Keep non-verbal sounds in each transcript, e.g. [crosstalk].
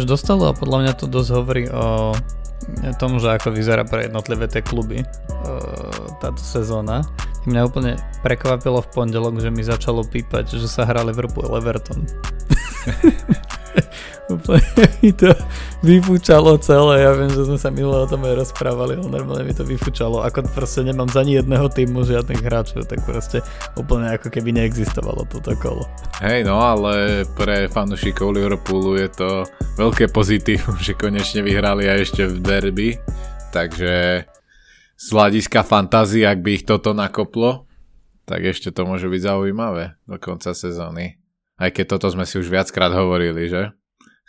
ináč dostalo a podľa mňa to dosť hovorí o tom, že ako vyzerá pre jednotlivé tie kluby táto sezóna. Mňa úplne prekvapilo v pondelok, že mi začalo pípať, že sa hrá Liverpool Everton. [laughs] úplne mi to vyfúčalo celé, ja viem, že sme sa minule o tom aj rozprávali, ale normálne mi to vyfúčalo, ako proste nemám za ani jedného týmu žiadnych hráčov, tak proste úplne ako keby neexistovalo toto kolo. Hej, no ale pre fanúšikov Liverpoolu je to veľké pozitívum, že konečne vyhrali aj ešte v derby, takže z hľadiska fantázie, ak by ich toto nakoplo, tak ešte to môže byť zaujímavé do konca sezóny. Aj keď toto sme si už viackrát hovorili, že?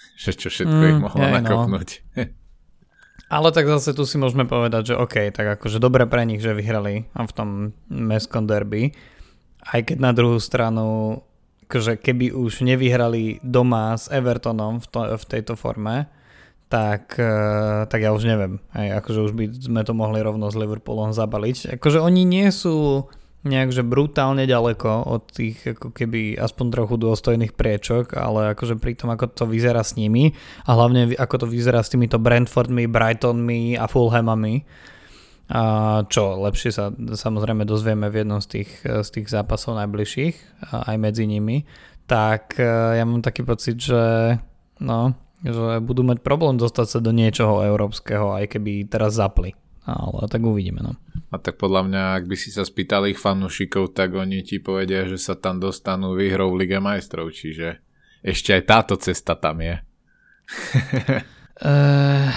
[laughs] že čo všetko mm, ich mohlo aj, no. nakopnúť. No. [laughs] Ale tak zase tu si môžeme povedať, že OK, tak akože dobre pre nich, že vyhrali v tom mestskom derby. Aj keď na druhú stranu, akože keby už nevyhrali doma s Evertonom v, to, v tejto forme, tak, eh, tak ja už neviem. Aj, akože už by sme to mohli rovno s Liverpoolom zabaliť. Akože oni nie sú nejakže brutálne ďaleko od tých ako keby aspoň trochu dôstojných priečok, ale akože pri tom, ako to vyzerá s nimi a hlavne ako to vyzerá s týmito Brentfordmi, Brightonmi a Fulhamami, a čo lepšie sa samozrejme dozvieme v jednom z tých, z tých zápasov najbližších, aj medzi nimi, tak e, ja mám taký pocit, že no, že budú mať problém dostať sa do niečoho európskeho, aj keby teraz zapli. Ale tak uvidíme, no. A tak podľa mňa, ak by si sa spýtal ich fanúšikov, tak oni ti povedia, že sa tam dostanú výhrou v Lige majstrov, čiže ešte aj táto cesta tam je. uh,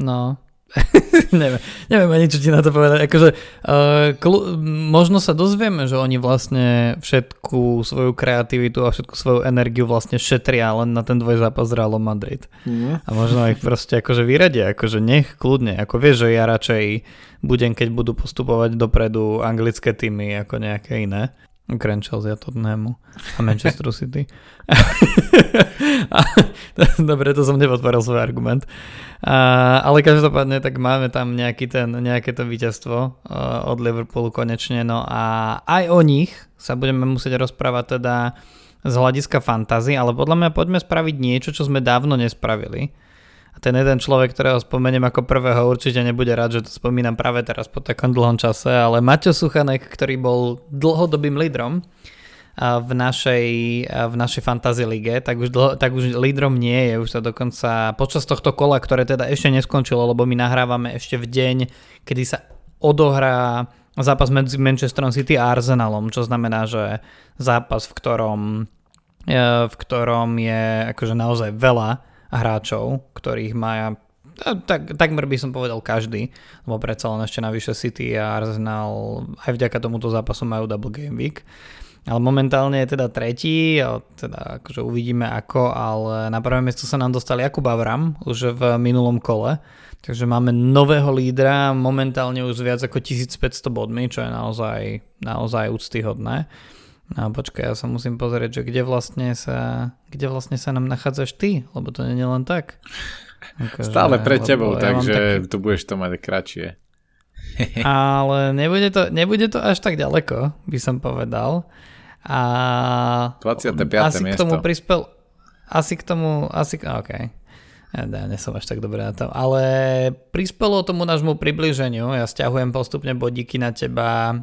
[laughs] no, [laughs] neviem, neviem ani čo ti na to povedať. Akože, uh, klu- možno sa dozvieme, že oni vlastne všetku svoju kreativitu a všetku svoju energiu vlastne šetria len na ten dvojzápas s Realom Madrid. Mm. A možno ich proste akože vyradia, akože nech kľudne. Ako vieš, že ja radšej budem, keď budú postupovať dopredu anglické týmy ako nejaké iné. Okrem Chelsea a Tottenhamu a Manchester [laughs] City. Dobre, to som nepodporil svoj argument. A, ale každopádne tak máme tam nejaký ten, nejaké to víťazstvo uh, od Liverpoolu konečne. No a aj o nich sa budeme musieť rozprávať teda z hľadiska fantázy, ale podľa mňa poďme spraviť niečo, čo sme dávno nespravili ten jeden človek, ktorého spomeniem ako prvého, určite nebude rád, že to spomínam práve teraz po takom dlhom čase, ale Maťo Suchanek, ktorý bol dlhodobým lídrom v našej, v našej fantasy lige, tak už, dlho, tak už lídrom nie je, už sa dokonca počas tohto kola, ktoré teda ešte neskončilo, lebo my nahrávame ešte v deň, kedy sa odohrá zápas medzi Manchesterom City a Arsenalom, čo znamená, že zápas, v ktorom, e, v ktorom je akože naozaj veľa hráčov, ktorých má tak, takmer by som povedal každý, lebo predsa len ešte navyše City a Arsenal aj vďaka tomuto zápasu majú double game week. Ale momentálne je teda tretí, teda akože uvidíme ako, ale na prvé miesto sa nám dostal Jakub Avram už v minulom kole, takže máme nového lídra, momentálne už viac ako 1500 bodmi, čo je naozaj, naozaj úctyhodné. No počkaj, ja sa musím pozrieť, že kde vlastne sa, kde vlastne sa nám nachádzaš ty, lebo to nie je len tak. [laughs] Ako, Stále pre tebou, ja takže taký... tu budeš to mať kratšie. [laughs] Ale nebude to, nebude to až tak ďaleko, by som povedal. A 25. asi miesto. k tomu prispel, asi k tomu, asi, OK. Ja, ja nie som až tak dobré na to. Ale prispelo tomu nášmu približeniu. Ja stiahujem postupne bodíky na teba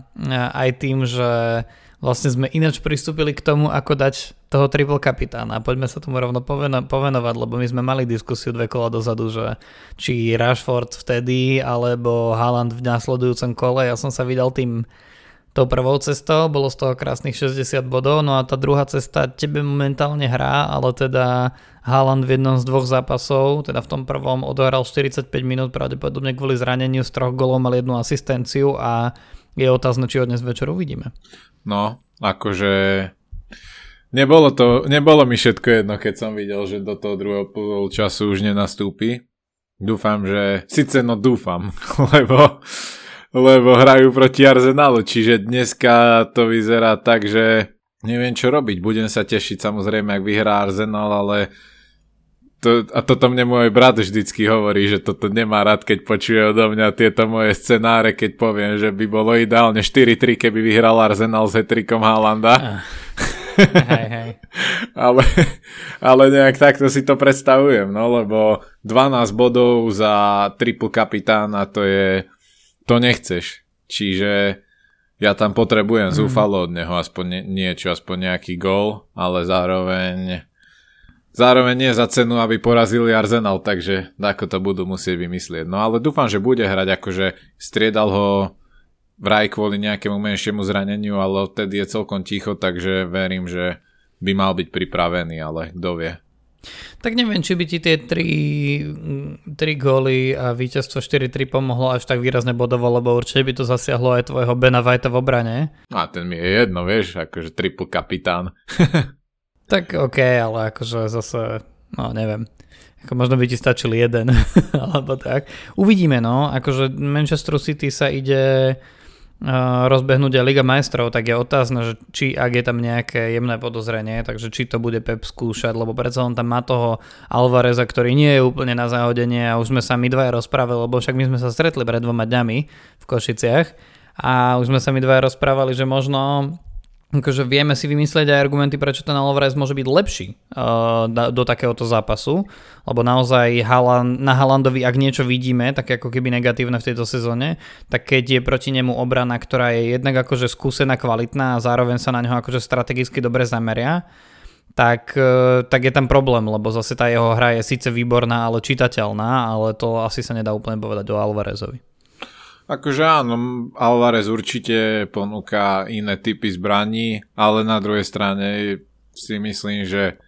aj tým, že vlastne sme ináč pristúpili k tomu, ako dať toho triple kapitána. Poďme sa tomu rovno poveno- povenovať, lebo my sme mali diskusiu dve kola dozadu, že či Rashford vtedy, alebo Haaland v následujúcom kole. Ja som sa vydal tým tou prvou cestou, bolo z toho krásnych 60 bodov, no a tá druhá cesta tebe momentálne hrá, ale teda Haaland v jednom z dvoch zápasov, teda v tom prvom odohral 45 minút, pravdepodobne kvôli zraneniu z troch golov mal jednu asistenciu a je otázne, či ho dnes večer uvidíme. No, akože nebolo to, nebolo mi všetko jedno, keď som videl, že do toho druhého pol času už nenastúpi. Dúfam, že, síce no dúfam, [laughs] lebo, lebo hrajú proti Arsenalu, čiže dneska to vyzerá tak, že neviem čo robiť. Budem sa tešiť samozrejme, ak vyhrá Arsenal, ale to, a toto mne môj brat vždycky hovorí, že toto nemá rád, keď počuje odo mňa tieto moje scenáre, keď poviem, že by bolo ideálne 4-3, keby vyhral Arsenal s hetrikom Haalanda. [laughs] hej, hej. ale, ale nejak takto si to predstavujem, no lebo 12 bodov za triple kapitána to je, to nechceš. Čiže ja tam potrebujem mm. zúfalo od neho aspoň niečo, aspoň nejaký gól, ale zároveň zároveň nie za cenu, aby porazili Arsenal, takže ako to budú musieť vymyslieť. No ale dúfam, že bude hrať, akože striedal ho vraj kvôli nejakému menšiemu zraneniu, ale odtedy je celkom ticho, takže verím, že by mal byť pripravený, ale kto vie. Tak neviem, či by ti tie 3, 3 góly a víťazstvo 4-3 pomohlo až tak výrazne bodovo, lebo určite by to zasiahlo aj tvojho Bena Vajta v obrane. A ten mi je jedno, vieš, akože triple kapitán. [laughs] tak ok, ale akože zase, no neviem. Ako možno by ti stačil jeden, [laughs] alebo tak. Uvidíme, no. Akože Manchester City sa ide rozbehnúť aj Liga majstrov, tak je otázne, že či ak je tam nejaké jemné podozrenie, takže či to bude Pep skúšať, lebo predsa on tam má toho Alvareza, ktorý nie je úplne na záhodenie a už sme sa my dvaja rozprávali, lebo však my sme sa stretli pred dvoma dňami v Košiciach a už sme sa my dvaja rozprávali, že možno akože vieme si vymyslieť aj argumenty, prečo ten Alvarez môže byť lepší uh, do takéhoto zápasu, lebo naozaj Haaland, na Haalandovi, ak niečo vidíme, tak ako keby negatívne v tejto sezóne, tak keď je proti nemu obrana, ktorá je jednak akože skúsená, kvalitná a zároveň sa na ňo akože strategicky dobre zameria, tak, uh, tak je tam problém, lebo zase tá jeho hra je síce výborná, ale čitateľná, ale to asi sa nedá úplne povedať o Alvarezovi. Akože áno, Alvarez určite ponúka iné typy zbraní, ale na druhej strane si myslím, že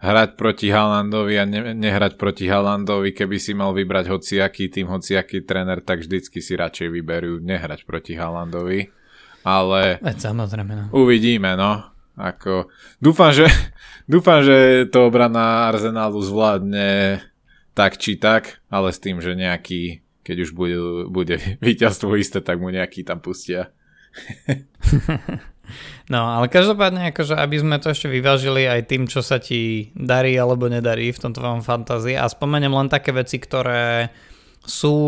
hrať proti Haalandovi a ne, nehrať proti Haalandovi, keby si mal vybrať hociaký tým, hociaký tréner, tak vždycky si radšej vyberú nehrať proti Haalandovi. Ale Veď samozrejme, no. uvidíme, no. Ako, dúfam, že, [laughs] dúfam, že to obrana Arsenalu zvládne tak či tak, ale s tým, že nejaký keď už bude, bude [laughs] víťazstvo isté, tak mu nejaký tam pustia. [laughs] no, ale každopádne, akože aby sme to ešte vyvážili aj tým, čo sa ti darí alebo nedarí v tomto vám fantázii a spomeniem len také veci, ktoré sú,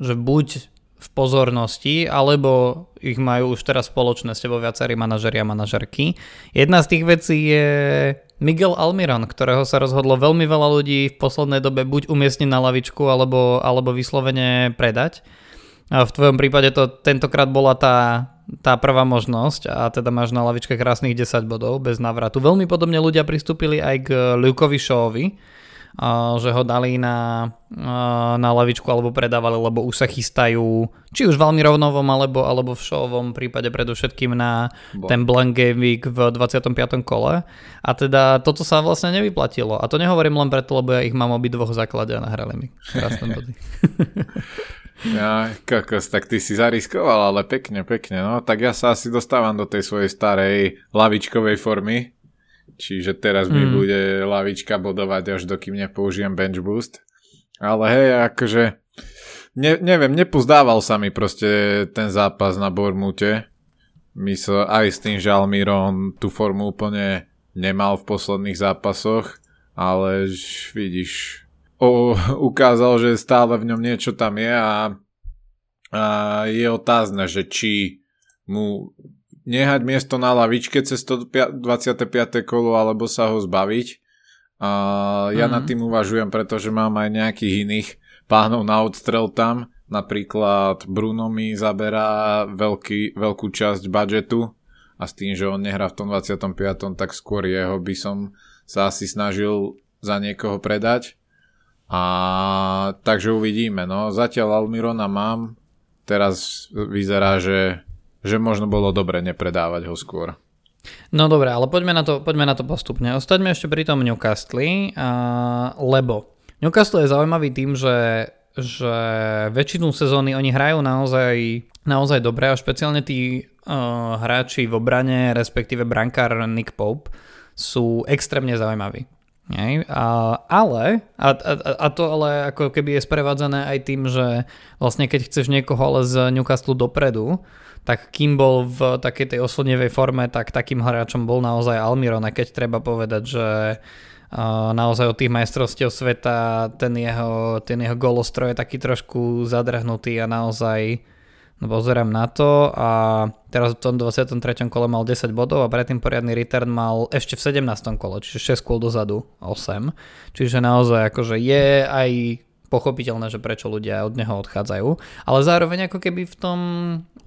že buď v pozornosti, alebo ich majú už teraz spoločné s tebou viacerí manažeri a manažerky. Jedna z tých vecí je Miguel Almiron, ktorého sa rozhodlo veľmi veľa ľudí v poslednej dobe buď umiestniť na lavičku, alebo, alebo vyslovene predať. A v tvojom prípade to tentokrát bola tá, tá prvá možnosť a teda máš na lavičke krásnych 10 bodov bez návratu. Veľmi podobne ľudia pristúpili aj k Lukeovi Shawovi, že ho dali na, na lavičku alebo predávali, lebo už sa chystajú či už veľmi rovnovom alebo, alebo v showovom prípade predovšetkým na Bo. ten blank game week v 25. kole. A teda toto sa vlastne nevyplatilo. A to nehovorím len preto, lebo ja ich mám obidvoch základe a nahrali mi. Krásne body. [laughs] Ja, kokos, tak ty si zariskoval, ale pekne, pekne, no. Tak ja sa asi dostávam do tej svojej starej lavičkovej formy, Čiže teraz mi mm. bude lavička bodovať, až dokým nepoužijem bench boost. Ale hej, akože ne, neviem, nepozdával sa mi proste ten zápas na Bormute. Mysl, aj s tým, že Almiron tú formu úplne nemal v posledných zápasoch, ale vidíš, o, ukázal, že stále v ňom niečo tam je a, a je otázne, že či mu nehať miesto na lavičke cez to 25. kolo alebo sa ho zbaviť. A ja mm. nad tým uvažujem, pretože mám aj nejakých iných pánov na odstrel tam. Napríklad Bruno mi zaberá veľký, veľkú časť budžetu a s tým, že on nehrá v tom 25. tak skôr jeho by som sa asi snažil za niekoho predať. A takže uvidíme. No, zatiaľ Almirona mám. Teraz vyzerá, že že možno bolo dobre nepredávať ho skôr. No dobre, ale poďme na to, poďme na to postupne. Ostaňme ešte pri tom Newcastle, uh, lebo Newcastle je zaujímavý tým, že, že väčšinu sezóny oni hrajú naozaj, naozaj dobre a špeciálne tí uh, hráči v obrane, respektíve brankár Nick Pope sú extrémne zaujímaví. Nie? A, ale, a, a, a to ale ako keby je sprevádzané aj tým, že vlastne keď chceš niekoho ale z Newcastle dopredu, tak kým bol v takej tej oslnevej forme, tak takým hráčom bol naozaj Almiron a keď treba povedať, že naozaj od tých majstrovstiev sveta ten jeho, ten jeho golostroj je taký trošku zadrhnutý a naozaj pozerám na to a teraz v tom 23. kole mal 10 bodov a predtým poriadny return mal ešte v 17. kole, čiže 6 kôl dozadu, 8. Čiže naozaj akože je aj pochopiteľné, že prečo ľudia od neho odchádzajú, ale zároveň ako keby v tom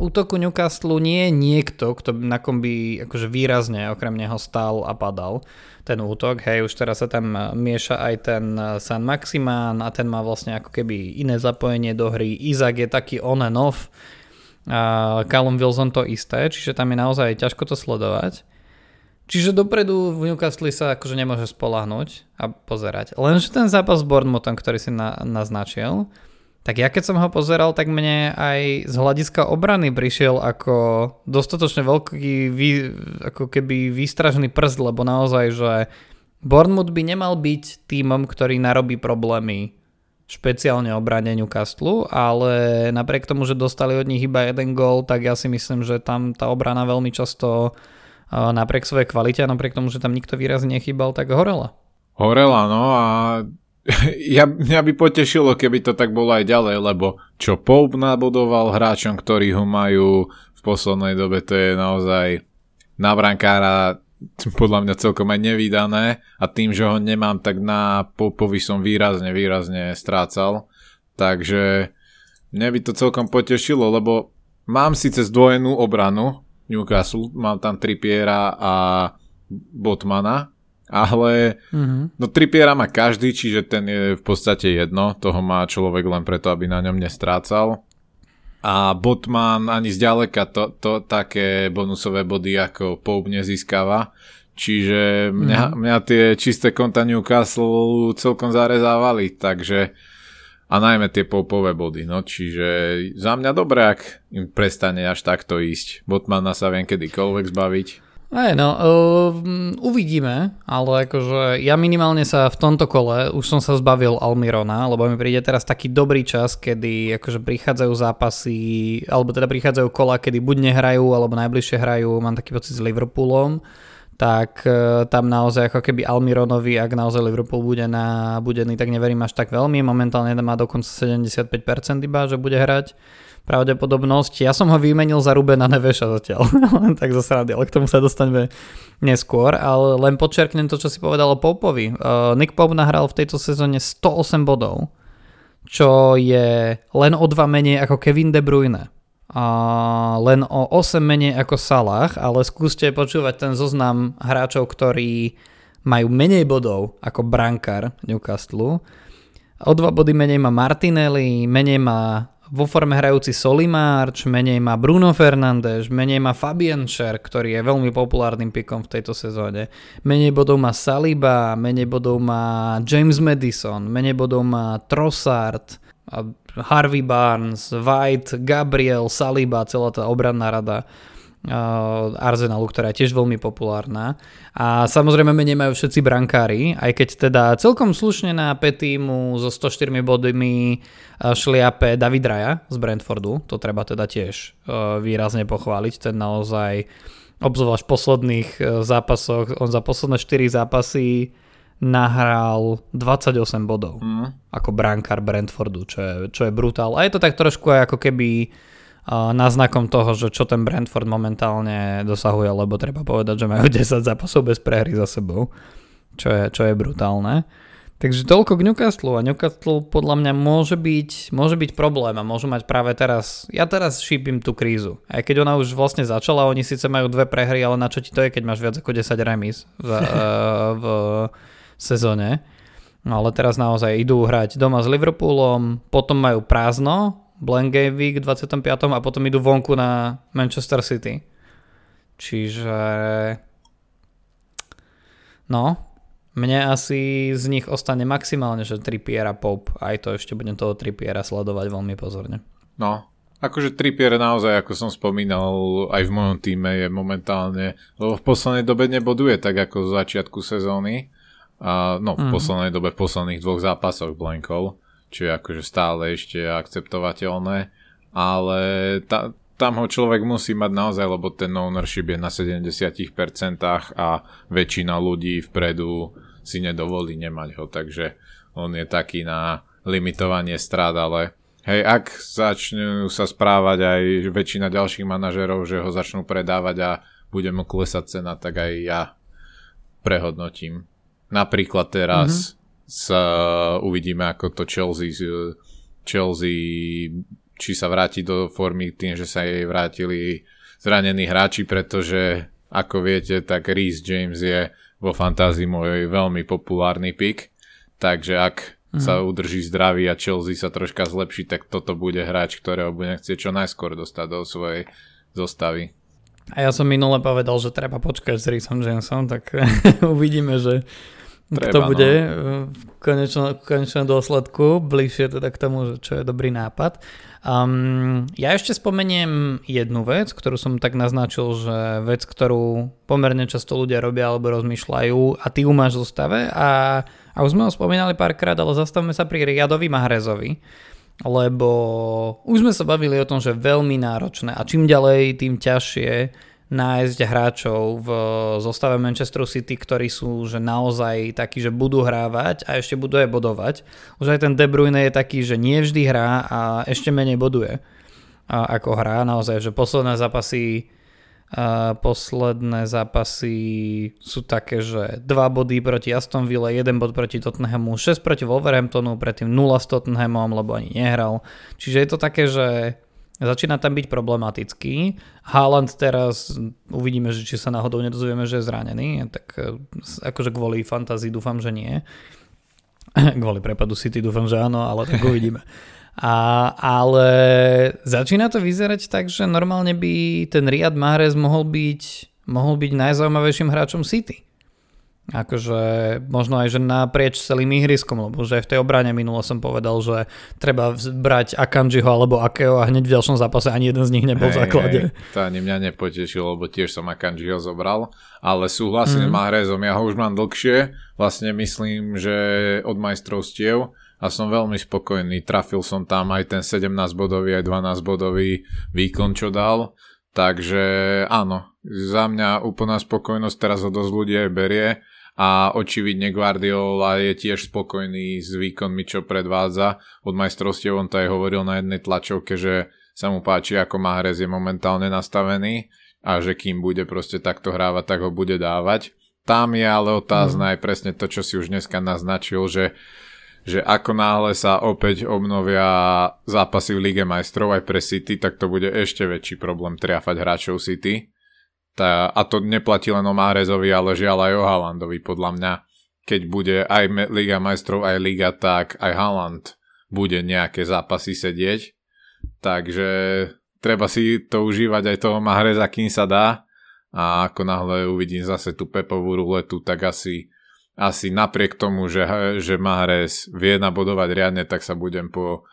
útoku Newcastle nie je niekto, kto, na kom by akože výrazne okrem neho stál a padal ten útok. Hej, už teraz sa tam mieša aj ten San Maximán a ten má vlastne ako keby iné zapojenie do hry. Izak je taký on and off, a Callum Wilson to isté, čiže tam je naozaj ťažko to sledovať. Čiže dopredu v Newcastle sa akože nemôže spolahnuť a pozerať. Lenže ten zápas s Bournemouthom, ktorý si na, naznačil, tak ja keď som ho pozeral, tak mne aj z hľadiska obrany prišiel ako dostatočne veľký, vý, ako keby výstražný prst, lebo naozaj, že Bournemouth by nemal byť týmom, ktorý narobí problémy špeciálne obrane Newcastle, ale napriek tomu, že dostali od nich iba jeden gól, tak ja si myslím, že tam tá obrana veľmi často napriek svojej kvalite a napriek tomu, že tam nikto výrazne nechýbal, tak horela. Horela, no a [laughs] ja, mňa by potešilo, keby to tak bolo aj ďalej, lebo čo Pope nabudoval hráčom, ktorí ho majú v poslednej dobe, to je naozaj na brankára podľa mňa celkom aj nevydané a tým, že ho nemám, tak na Popovi som výrazne, výrazne strácal. Takže mňa by to celkom potešilo, lebo mám síce zdvojenú obranu, Newcastle, mám tam Trippiera a Botmana, ale mm-hmm. no Trippiera má každý, čiže ten je v podstate jedno, toho má človek len preto, aby na ňom nestrácal. A Botman ani zďaleka to, to také bonusové body ako Pope nezískava. Čiže mňa, mm-hmm. mňa tie čisté konta Newcastle celkom zarezávali, takže a najmä tie popové body, no čiže za mňa dobré, ak im prestane až takto ísť. Botmana sa viem kedykoľvek zbaviť. Aj no, uh, uvidíme, ale akože ja minimálne sa v tomto kole už som sa zbavil Almirona, lebo mi príde teraz taký dobrý čas, kedy akože prichádzajú zápasy, alebo teda prichádzajú kola, kedy buď nehrajú, alebo najbližšie hrajú, mám taký pocit s Liverpoolom, tak e, tam naozaj ako keby Almironovi, ak naozaj Liverpool bude na budený, tak neverím až tak veľmi. Momentálne má dokonca 75% iba, že bude hrať pravdepodobnosť. Ja som ho vymenil za Rubena Neveša zatiaľ, [laughs] tak zase rád, ale k tomu sa dostaneme neskôr, ale len podčerknem to, čo si povedal o Popovi. Uh, Nick Pope nahral v tejto sezóne 108 bodov, čo je len o dva menej ako Kevin De Bruyne a len o 8 menej ako Salah, ale skúste počúvať ten zoznam hráčov, ktorí majú menej bodov ako brankár Newcastle. O dva body menej má Martinelli, menej má vo forme hrajúci Solimarč, menej má Bruno Fernández, menej má Fabian Scher, ktorý je veľmi populárnym pikom v tejto sezóne. Menej bodov má Saliba, menej bodov má James Madison, menej bodov má Trossard, Harvey Barnes, White, Gabriel, Saliba, celá tá obranná rada uh, Arsenalu, ktorá je tiež veľmi populárna. A samozrejme menej majú všetci brankári, aj keď teda celkom slušne na Petimu so 104 bodmi uh, šliape David Raja z Brentfordu, to treba teda tiež uh, výrazne pochváliť, ten naozaj obzvlášť v posledných zápasoch, on za posledné 4 zápasy nahral 28 bodov mm. ako brankár Brentfordu, čo je, čo je brutál. A je to tak trošku aj ako keby uh, náznakom toho, že čo ten Brentford momentálne dosahuje, lebo treba povedať, že majú [laughs] 10 zápasov bez prehry za sebou, čo je, čo je brutálne. Takže toľko k Newcastle a Newcastle podľa mňa môže byť, môže byť problém a môžu mať práve teraz, ja teraz šípim tú krízu. Aj keď ona už vlastne začala, oni síce majú dve prehry, ale na čo ti to je, keď máš viac ako 10 remis v, [laughs] v, v sezóne. No ale teraz naozaj idú hrať doma s Liverpoolom, potom majú prázdno, Blank Game Week 25. a potom idú vonku na Manchester City. Čiže... No, mne asi z nich ostane maximálne, že Trippier a Pope. Aj to ešte budem toho Trippiera sledovať veľmi pozorne. No, akože Trippier naozaj, ako som spomínal, aj v mojom týme je momentálne, lebo v poslednej dobe neboduje tak ako z začiatku sezóny a, no, v mm. poslednej dobe, v posledných dvoch zápasoch blankov, čo je akože stále ešte akceptovateľné, ale ta, tam ho človek musí mať naozaj, lebo ten ownership je na 70% a väčšina ľudí vpredu si nedovolí nemať ho, takže on je taký na limitovanie strát, ale Hej, ak začnú sa správať aj väčšina ďalších manažerov, že ho začnú predávať a bude mu klesať cena, tak aj ja prehodnotím. Napríklad teraz mm-hmm. sa uvidíme, ako to Chelsea, Chelsea či sa vráti do formy tým, že sa jej vrátili zranení hráči, pretože ako viete, tak Reece James je vo fantázii môj veľmi populárny pick, takže ak mm. sa udrží zdravý a Chelsea sa troška zlepší, tak toto bude hráč, ktorého bude chcieť čo najskôr dostať do svojej zostavy. A ja som minule povedal, že treba počkať s Reesom Jamesom, tak [laughs] uvidíme, že treba, to bude no. v konečnom, konečnom dôsledku, bližšie teda k tomu, že čo je dobrý nápad. Um, ja ešte spomeniem jednu vec, ktorú som tak naznačil, že vec, ktorú pomerne často ľudia robia alebo rozmýšľajú a ty ju máš v zostave a, a už sme ho spomínali párkrát, ale zastavme sa pri Riadovi Mahrezovi, lebo už sme sa bavili o tom, že veľmi náročné a čím ďalej, tým ťažšie nájsť hráčov v zostave Manchester City, ktorí sú že naozaj takí, že budú hrávať a ešte budú aj bodovať. Už aj ten De Bruyne je taký, že nie vždy hrá a ešte menej boduje a ako hrá. Naozaj, že posledné zápasy posledné zápasy sú také, že 2 body proti Aston Ville, 1 bod proti Tottenhamu, 6 proti Wolverhamptonu, predtým 0 s Tottenhamom, lebo ani nehral. Čiže je to také, že Začína tam byť problematický. Haaland teraz uvidíme, že či sa náhodou nedozvieme, že je zranený, tak e, akože kvôli fantázii dúfam, že nie. [laughs] kvôli prepadu City dúfam, že áno, ale tak uvidíme. [laughs] A, ale začína to vyzerať tak, že normálne by ten Riyad Mahrez mohol byť, mohol byť najzaujímavejším hráčom City akože možno aj že naprieč celým ihriskom, lebo že v tej obrane minulo som povedal, že treba brať Akanjiho alebo Akeo a hneď v ďalšom zápase ani jeden z nich nebol hey, v základe. Hey, to ani mňa nepotešilo, lebo tiež som Akanjiho zobral, ale súhlasím mm. Mahrezom, ja ho už mám dlhšie, vlastne myslím, že od majstrovstiev a som veľmi spokojný, trafil som tam aj ten 17 bodový, aj 12 bodový výkon, čo dal, takže áno, za mňa úplná spokojnosť, teraz ho dosť ľudí aj berie, a očividne Guardiola je tiež spokojný s výkonmi, čo predvádza. Od majstrovstiev on to aj hovoril na jednej tlačovke, že sa mu páči, ako Mahrez je momentálne nastavený a že kým bude proste takto hrávať, tak ho bude dávať. Tam je ale otázne mm. aj presne to, čo si už dneska naznačil, že že ako náhle sa opäť obnovia zápasy v Lige majstrov aj pre City, tak to bude ešte väčší problém triafať hráčov City tá, a to neplatí len o Márezovi, ale žiaľ aj o Haalandovi podľa mňa. Keď bude aj Liga majstrov, aj Liga, tak aj Haaland bude nejaké zápasy sedieť. Takže treba si to užívať aj toho Mahreza, kým sa dá. A ako náhle uvidím zase tú Pepovú ruletu, tak asi, asi napriek tomu, že, že Mahrez vie nabodovať riadne, tak sa budem po,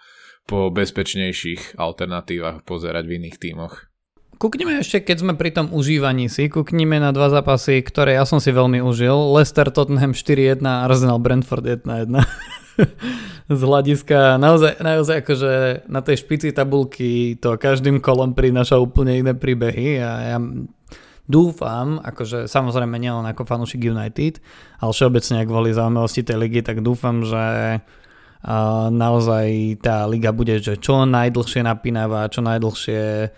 po bezpečnejších alternatívach pozerať v iných tímoch. Kúknime ešte, keď sme pri tom užívaní si, kúknime na dva zápasy, ktoré ja som si veľmi užil. Leicester Tottenham 4-1 a Arsenal Brentford 1-1. [laughs] Z hľadiska naozaj, naozaj akože na tej špici tabulky to každým kolom prináša úplne iné príbehy a ja dúfam, akože samozrejme nielen ako fanúšik United, ale všeobecne kvôli zaujímavosti tej ligy, tak dúfam, že naozaj tá liga bude že čo najdlhšie napínavá, čo najdlhšie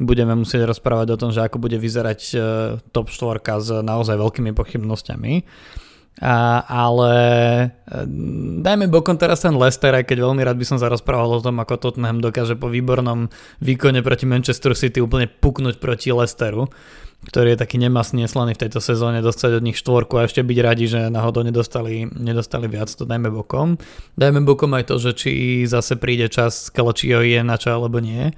budeme musieť rozprávať o tom, že ako bude vyzerať e, top 4 s naozaj veľkými pochybnosťami. A, ale e, dajme bokom teraz ten Leicester, aj keď veľmi rád by som sa rozprával o tom, ako Tottenham dokáže po výbornom výkone proti Manchester City úplne puknúť proti Leicesteru, ktorý je taký nemasný neslaný v tejto sezóne, dostať od nich štvorku a ešte byť radi, že náhodou nedostali, nedostali viac, to dajme bokom. Dajme bokom aj to, že či zase príde čas, Kalačio je na čo alebo nie.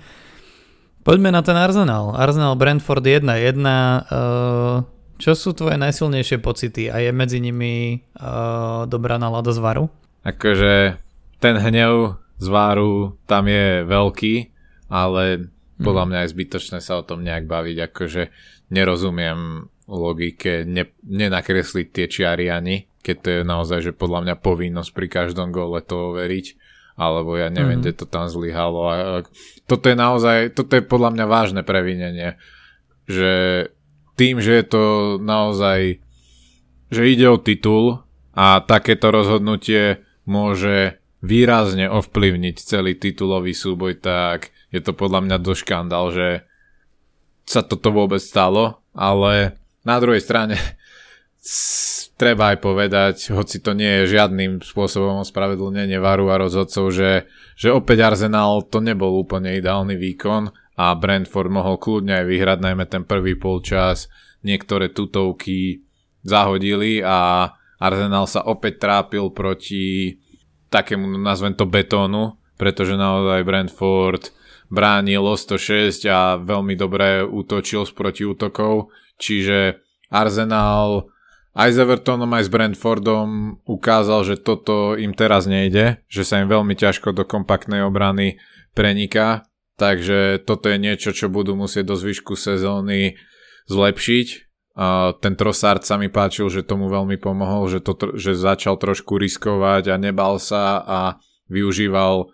Poďme na ten Arsenal. Arsenal Brentford 1-1. Uh, čo sú tvoje najsilnejšie pocity a je medzi nimi uh, dobrá nálada z varu? Akože ten hnev z varu tam je veľký, ale podľa mhm. mňa je zbytočné sa o tom nejak baviť. Akože nerozumiem logike ne, nenakresliť tie čiary ani, keď to je naozaj, že podľa mňa povinnosť pri každom gole to overiť alebo ja neviem, mm-hmm. kde to tam zlyhalo. Toto je naozaj, toto je podľa mňa vážne previnenie, že tým, že je to naozaj, že ide o titul a takéto rozhodnutie môže výrazne ovplyvniť celý titulový súboj, tak je to podľa mňa do škandál, že sa toto vôbec stalo, ale na druhej strane treba aj povedať, hoci to nie je žiadnym spôsobom ospravedlnenie varu a rozhodcov, že, že opäť Arsenal to nebol úplne ideálny výkon a Brentford mohol kľudne aj vyhrať, najmä ten prvý polčas, niektoré tutovky zahodili a Arsenal sa opäť trápil proti takému, nazvem to betónu, pretože naozaj Brentford bránil o 106 a veľmi dobre útočil z protiútokov, čiže Arsenal aj s Evertonom, aj s Brentfordom ukázal, že toto im teraz nejde, že sa im veľmi ťažko do kompaktnej obrany preniká, takže toto je niečo, čo budú musieť do zvyšku sezóny zlepšiť. Ten Trossard sa mi páčil, že tomu veľmi pomohol, že, to, že začal trošku riskovať a nebal sa a využíval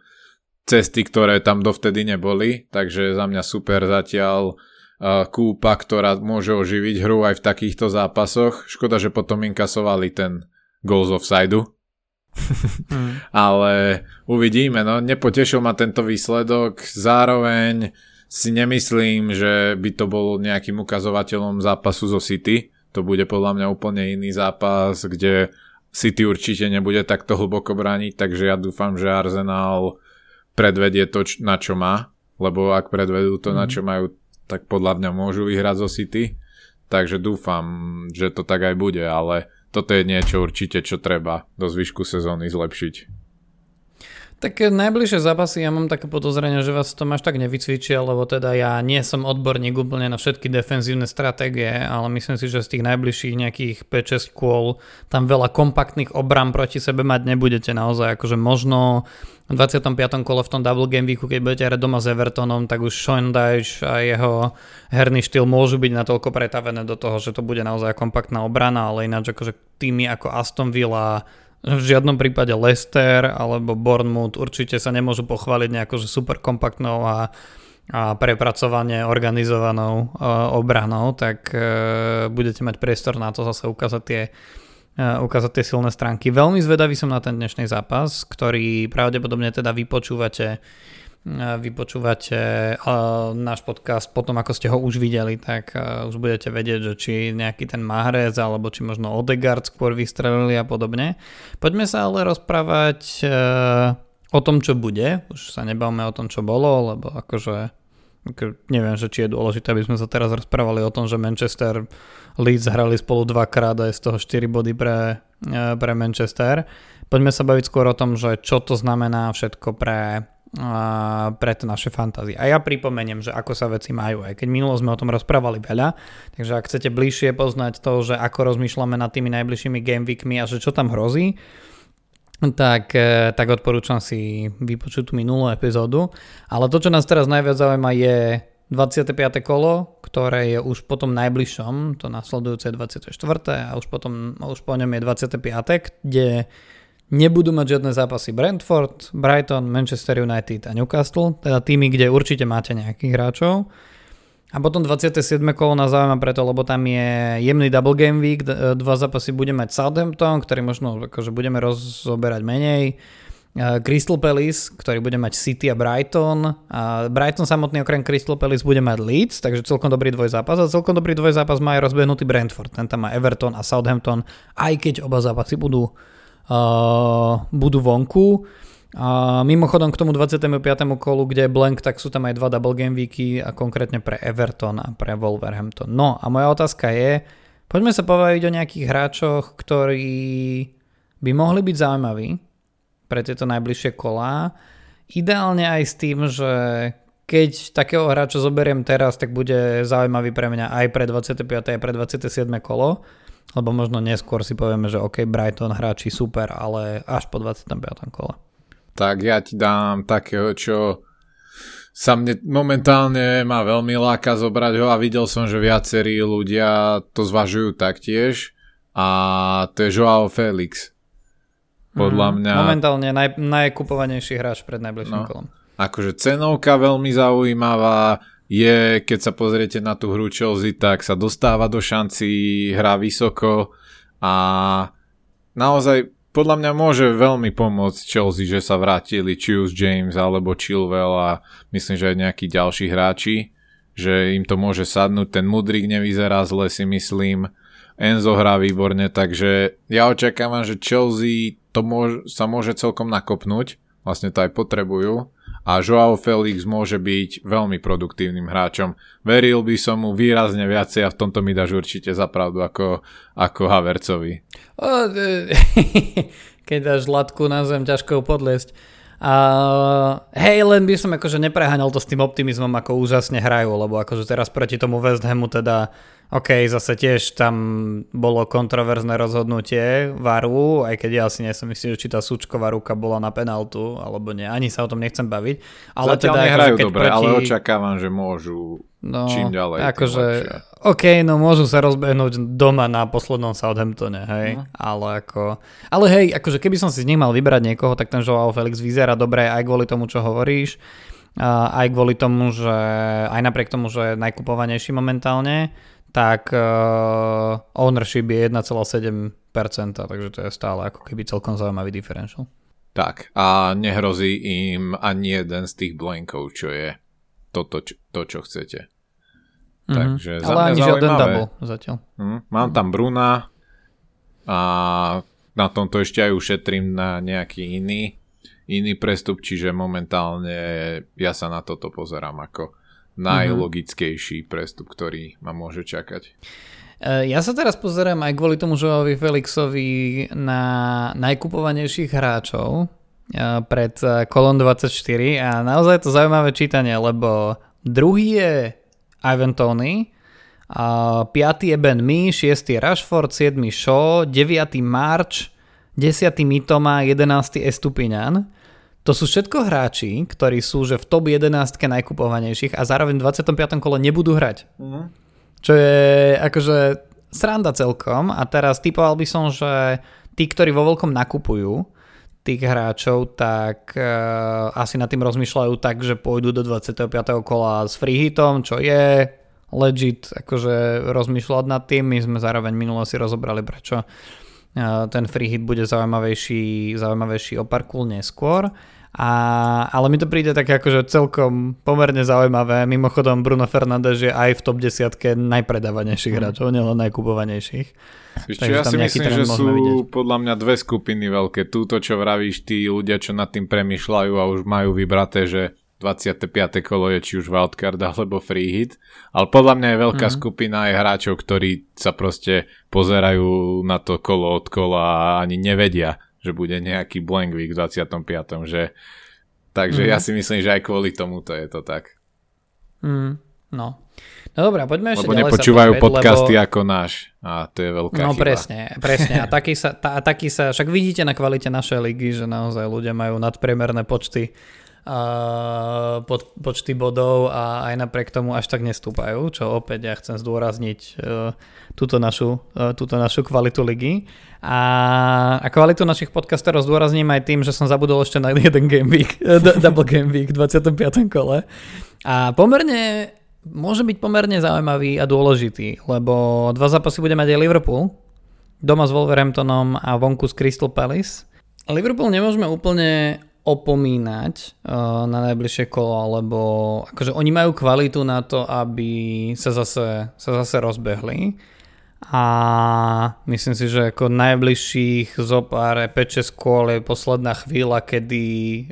cesty, ktoré tam dovtedy neboli, takže za mňa super zatiaľ uh, kúpa, ktorá môže oživiť hru aj v takýchto zápasoch. Škoda, že potom inkasovali ten goals offside hmm. [laughs] Ale uvidíme, no nepotešil ma tento výsledok, zároveň si nemyslím, že by to bol nejakým ukazovateľom zápasu zo City. To bude podľa mňa úplne iný zápas, kde City určite nebude takto hlboko brániť, takže ja dúfam, že Arsenal predvedie to, na čo má, lebo ak predvedú to, mm. na mhm. čo majú, tak podľa mňa môžu vyhrať zo City. Takže dúfam, že to tak aj bude, ale toto je niečo určite, čo treba do zvyšku sezóny zlepšiť. Tak najbližšie zápasy ja mám také podozrenie, že vás to až tak nevycvičia, lebo teda ja nie som odborník úplne na všetky defenzívne stratégie, ale myslím si, že z tých najbližších nejakých 5-6 kôl tam veľa kompaktných obram proti sebe mať nebudete naozaj, akože možno v 25. kole v tom double game weeku, keď budete hrať doma s Evertonom, tak už Sean Dyche a jeho herný štýl môžu byť natoľko pretavené do toho, že to bude naozaj kompaktná obrana, ale ináč akože týmy ako Aston Villa, v žiadnom prípade Leicester alebo Bournemouth určite sa nemôžu pochváliť nejako že super kompaktnou a, a prepracovane organizovanou uh, obranou, tak uh, budete mať priestor na to zase ukázať tie, uh, ukázať tie silné stránky. Veľmi zvedavý som na ten dnešný zápas, ktorý pravdepodobne teda vypočúvate vypočúvate náš podcast potom, ako ste ho už videli, tak už budete vedieť, že či nejaký ten Mahrez alebo či možno Odegaard skôr vystrelili a podobne. Poďme sa ale rozprávať o tom, čo bude. Už sa nebavme o tom, čo bolo, lebo akože neviem, že či je dôležité, aby sme sa teraz rozprávali o tom, že Manchester Leeds hrali spolu dvakrát a je z toho 4 body pre, pre Manchester. Poďme sa baviť skôr o tom, že čo to znamená všetko pre pre naše fantázie. A ja pripomeniem, že ako sa veci majú, aj keď minulo sme o tom rozprávali veľa, takže ak chcete bližšie poznať to, že ako rozmýšľame nad tými najbližšími gameweekmi a že čo tam hrozí, tak, e, tak odporúčam si vypočuť tú minulú epizódu. Ale to, čo nás teraz najviac zaujíma je 25. kolo, ktoré je už potom najbližšom, to nasledujúce 24. a už potom už po ňom je 25. kde Nebudú mať žiadne zápasy Brentford, Brighton, Manchester United a Newcastle, teda týmy, kde určite máte nejakých hráčov. A potom 27. kolo nás zaujíma preto, lebo tam je jemný double game week, dva zápasy bude mať Southampton, ktorý možno akože budeme rozoberať menej. Crystal Palace, ktorý bude mať City a Brighton. A Brighton samotný okrem Crystal Palace bude mať Leeds, takže celkom dobrý dvojzápas. A celkom dobrý dvojzápas má aj rozbehnutý Brentford. Ten tam má Everton a Southampton, aj keď oba zápasy budú uh, budú vonku. A mimochodom k tomu 25. kolu, kde je blank, tak sú tam aj dva double game weeky a konkrétne pre Everton a pre Wolverhampton. No a moja otázka je, poďme sa povedať o nejakých hráčoch, ktorí by mohli byť zaujímaví pre tieto najbližšie kolá. Ideálne aj s tým, že keď takého hráča zoberiem teraz, tak bude zaujímavý pre mňa aj pre 25. aj pre 27. kolo. Lebo možno neskôr si povieme, že OK, Brighton hráči super, ale až po 25. kole. Tak ja ti dám takého, čo sa mne momentálne má veľmi láka zobrať ho a videl som, že viacerí ľudia to zvažujú taktiež a to je Joao Felix. Podľa mm, mňa... Momentálne naj, najkupovanejší hráč pred najbližším no, kolom. Akože cenovka veľmi zaujímavá, je, keď sa pozriete na tú hru Chelsea, tak sa dostáva do šanci, hrá vysoko a naozaj podľa mňa môže veľmi pomôcť Chelsea, že sa vrátili či už James alebo Chilwell a myslím, že aj nejakí ďalší hráči, že im to môže sadnúť. Ten Mudrik nevyzerá zle si myslím, Enzo hrá výborne, takže ja očakávam, že Chelsea to môže, sa môže celkom nakopnúť, vlastne to aj potrebujú a Joao Felix môže byť veľmi produktívnym hráčom. Veril by som mu výrazne viacej a v tomto mi dáš určite zapravdu ako, ako Havercovi. O, [laughs] keď dáš latku na zem, ťažko podliesť. A hej, len by som akože nepreháňal to s tým optimizmom, ako úžasne hrajú, lebo akože teraz proti tomu West Hamu teda OK, zase tiež tam bolo kontroverzné rozhodnutie varu, aj keď ja si nesom myslel, či tá súčková ruka bola na penaltu, alebo nie, ani sa o tom nechcem baviť. Ale Zatiaľ teda, nehrajú akože, dobre, proti... ale očakávam, že môžu no, čím ďalej. Akože, OK, no môžu sa rozbehnúť doma na poslednom Southamptone, hej, uh-huh. ale ako, ale hej, akože keby som si z nich mal vybrať niekoho, tak ten Joao Felix vyzerá dobre aj kvôli tomu, čo hovoríš, aj kvôli tomu, že aj napriek tomu, že je najkupovanejší momentálne, tak uh, ownership je 1,7%, takže to je stále ako keby celkom zaujímavý differential. Tak a nehrozí im ani jeden z tých blankov, čo je toto, čo, to, čo chcete. Mm-hmm. Takže za Ale ani žiaden double zatiaľ. Mm, mám tam Bruna a na tomto ešte aj ušetrím na nejaký iný iný prestup, čiže momentálne ja sa na toto pozerám ako najlogickejší prestup, ktorý ma môže čakať. E, ja sa teraz pozerám aj kvôli tomu Joaovi Felixovi na najkupovanejších hráčov pred kolom 24 a naozaj je to zaujímavé čítanie, lebo druhý je Ivan Tony, a piatý je Ben Mee, šiestý je Rashford, siedmy Shaw, deviatý March, desiatý Mitoma, jedenáctý Estupiňan. To sú všetko hráči, ktorí sú že v top 11 najkupovanejších a zároveň v 25. kole nebudú hrať. Mm-hmm. Čo je akože sranda celkom a teraz typoval by som, že tí, ktorí vo veľkom nakupujú tých hráčov, tak uh, asi nad tým rozmýšľajú tak, že pôjdu do 25. kola s free hitom, čo je legit akože rozmýšľať nad tým. My sme zároveň minule si rozobrali, prečo uh, ten free hit bude zaujímavejší, zaujímavejší o pár neskôr. A, ale mi to príde také akože celkom pomerne zaujímavé. Mimochodom Bruno Fernández je aj v top 10 najpredávanejších mm. hráčov, nielen najkupovanejších. Ešte ja si myslím, že sú vidieť. podľa mňa dve skupiny veľké. Túto, čo vravíš, tí ľudia, čo nad tým premyšľajú a už majú vybraté, že 25. kolo je či už wildcard alebo free hit, ale podľa mňa je veľká mm-hmm. skupina aj hráčov, ktorí sa proste pozerajú na to kolo od kola a ani nevedia, že bude nejaký blank week v 25. Že... Takže mm. ja si myslím, že aj kvôli tomu to je to tak. Mm, no. No dobré, poďme ešte Lebo nepočúvajú sa podcasty lebo... ako náš a to je veľká No chyba. presne, presne. A taký sa, tá, taký sa, však vidíte na kvalite našej ligy, že naozaj ľudia majú nadpriemerné počty pod, počty bodov a aj napriek tomu až tak nestúpajú, čo opäť ja chcem zdôrazniť uh, túto, našu, uh, túto našu kvalitu ligy. A, a kvalitu našich podcasterov zdôrazním aj tým, že som zabudol ešte na jeden game week, [laughs] double game week v 25. kole. A pomerne, môže byť pomerne zaujímavý a dôležitý, lebo dva zápasy bude mať aj Liverpool, doma s Wolverhamptonom a vonku s Crystal Palace. Liverpool nemôžeme úplne opomínať uh, na najbližšie kolo, lebo akože oni majú kvalitu na to, aby sa zase, sa zase rozbehli a myslím si, že ako najbližších zo pár 5-6 kôl je posledná chvíľa, kedy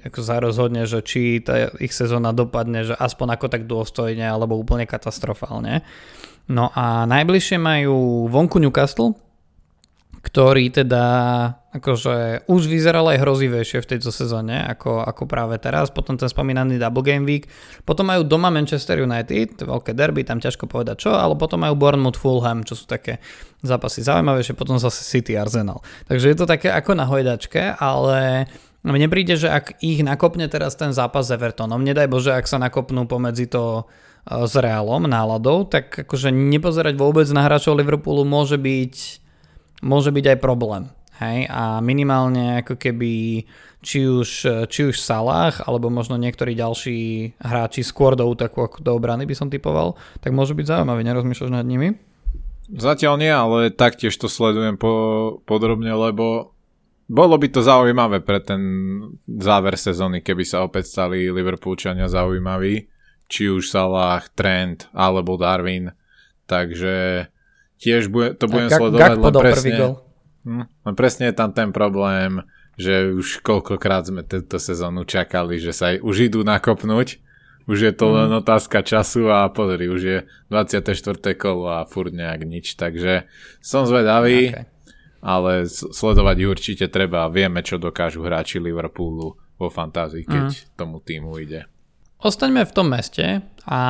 ako sa rozhodne, že či tá ich sezóna dopadne, že aspoň ako tak dôstojne alebo úplne katastrofálne. No a najbližšie majú vonku Newcastle, ktorý teda akože už vyzeral aj hrozivejšie v tejto sezóne ako, ako práve teraz, potom ten spomínaný Double Game Week, potom majú doma Manchester United, veľké derby, tam ťažko povedať čo, ale potom majú Bournemouth Fulham, čo sú také zápasy zaujímavejšie, potom zase City Arsenal. Takže je to také ako na hojdačke, ale mne príde, že ak ich nakopne teraz ten zápas s Evertonom, nedaj Bože, ak sa nakopnú pomedzi to e, s Realom, náladou, tak akože nepozerať vôbec na hráčov Liverpoolu môže byť môže byť aj problém. Hej, a minimálne ako keby či už, či už Salah, alebo možno niektorí ďalší hráči skôr do útaku ako do obrany by som typoval, tak môžu byť zaujímaví, nerozmýšľaš nad nimi? Zatiaľ nie, ale taktiež to sledujem po, podrobne, lebo bolo by to zaujímavé pre ten záver sezóny, keby sa opäť stali Liverpoolčania zaujímaví, či už Salah, Trent alebo Darwin. Takže tiež bude, to budem Gak, sledovať, len presne, hm, len presne je tam ten problém, že už koľkokrát sme tento sezónu čakali, že sa aj už idú nakopnúť. Už je to len mhm. otázka času a pozri, už je 24. kolo a furt nejak nič, takže som zvedavý. Okay ale sledovať ich určite treba. Vieme, čo dokážu hráči Liverpoolu vo fantázii, keď mm. tomu týmu ide. Ostaňme v tom meste a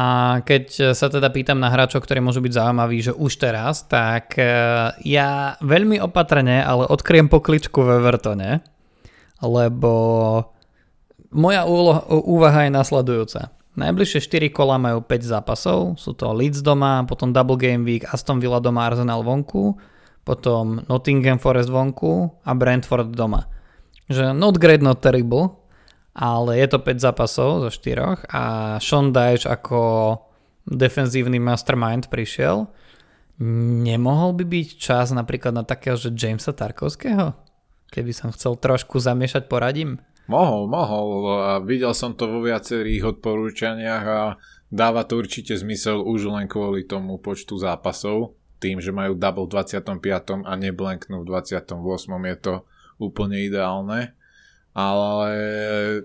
keď sa teda pýtam na hráčov, ktorí môžu byť zaujímaví, že už teraz, tak e, ja veľmi opatrne, ale odkriem pokličku v Evertone, lebo moja úloha, úvaha je nasledujúca. Najbližšie 4 kola majú 5 zápasov, sú to Leeds doma, potom Double Game Week, Aston Villa doma, Arsenal vonku potom Nottingham Forest vonku a Brentford doma. Že not great, not terrible, ale je to 5 zápasov zo 4 a Sean Dyche ako defenzívny mastermind prišiel. Nemohol by byť čas napríklad na takého, že Jamesa Tarkovského? Keby som chcel trošku zamiešať poradím? Mohol, mohol. A videl som to vo viacerých odporúčaniach a dáva to určite zmysel už len kvôli tomu počtu zápasov tým, že majú double v 25. a neblanknú v 28. je to úplne ideálne. Ale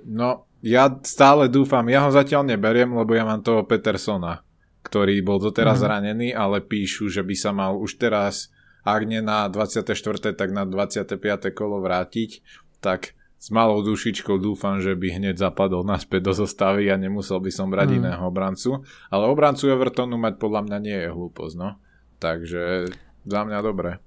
no, ja stále dúfam, ja ho zatiaľ neberiem, lebo ja mám toho Petersona, ktorý bol doteraz mm. zranený, ale píšu, že by sa mal už teraz, ak nie na 24. tak na 25. kolo vrátiť, tak s malou dušičkou dúfam, že by hneď zapadol naspäť do zostavy a nemusel by som brať mm. iného obrancu. Ale obrancu Evertonu mať podľa mňa nie je hlúposť, no. Takže za mňa dobre.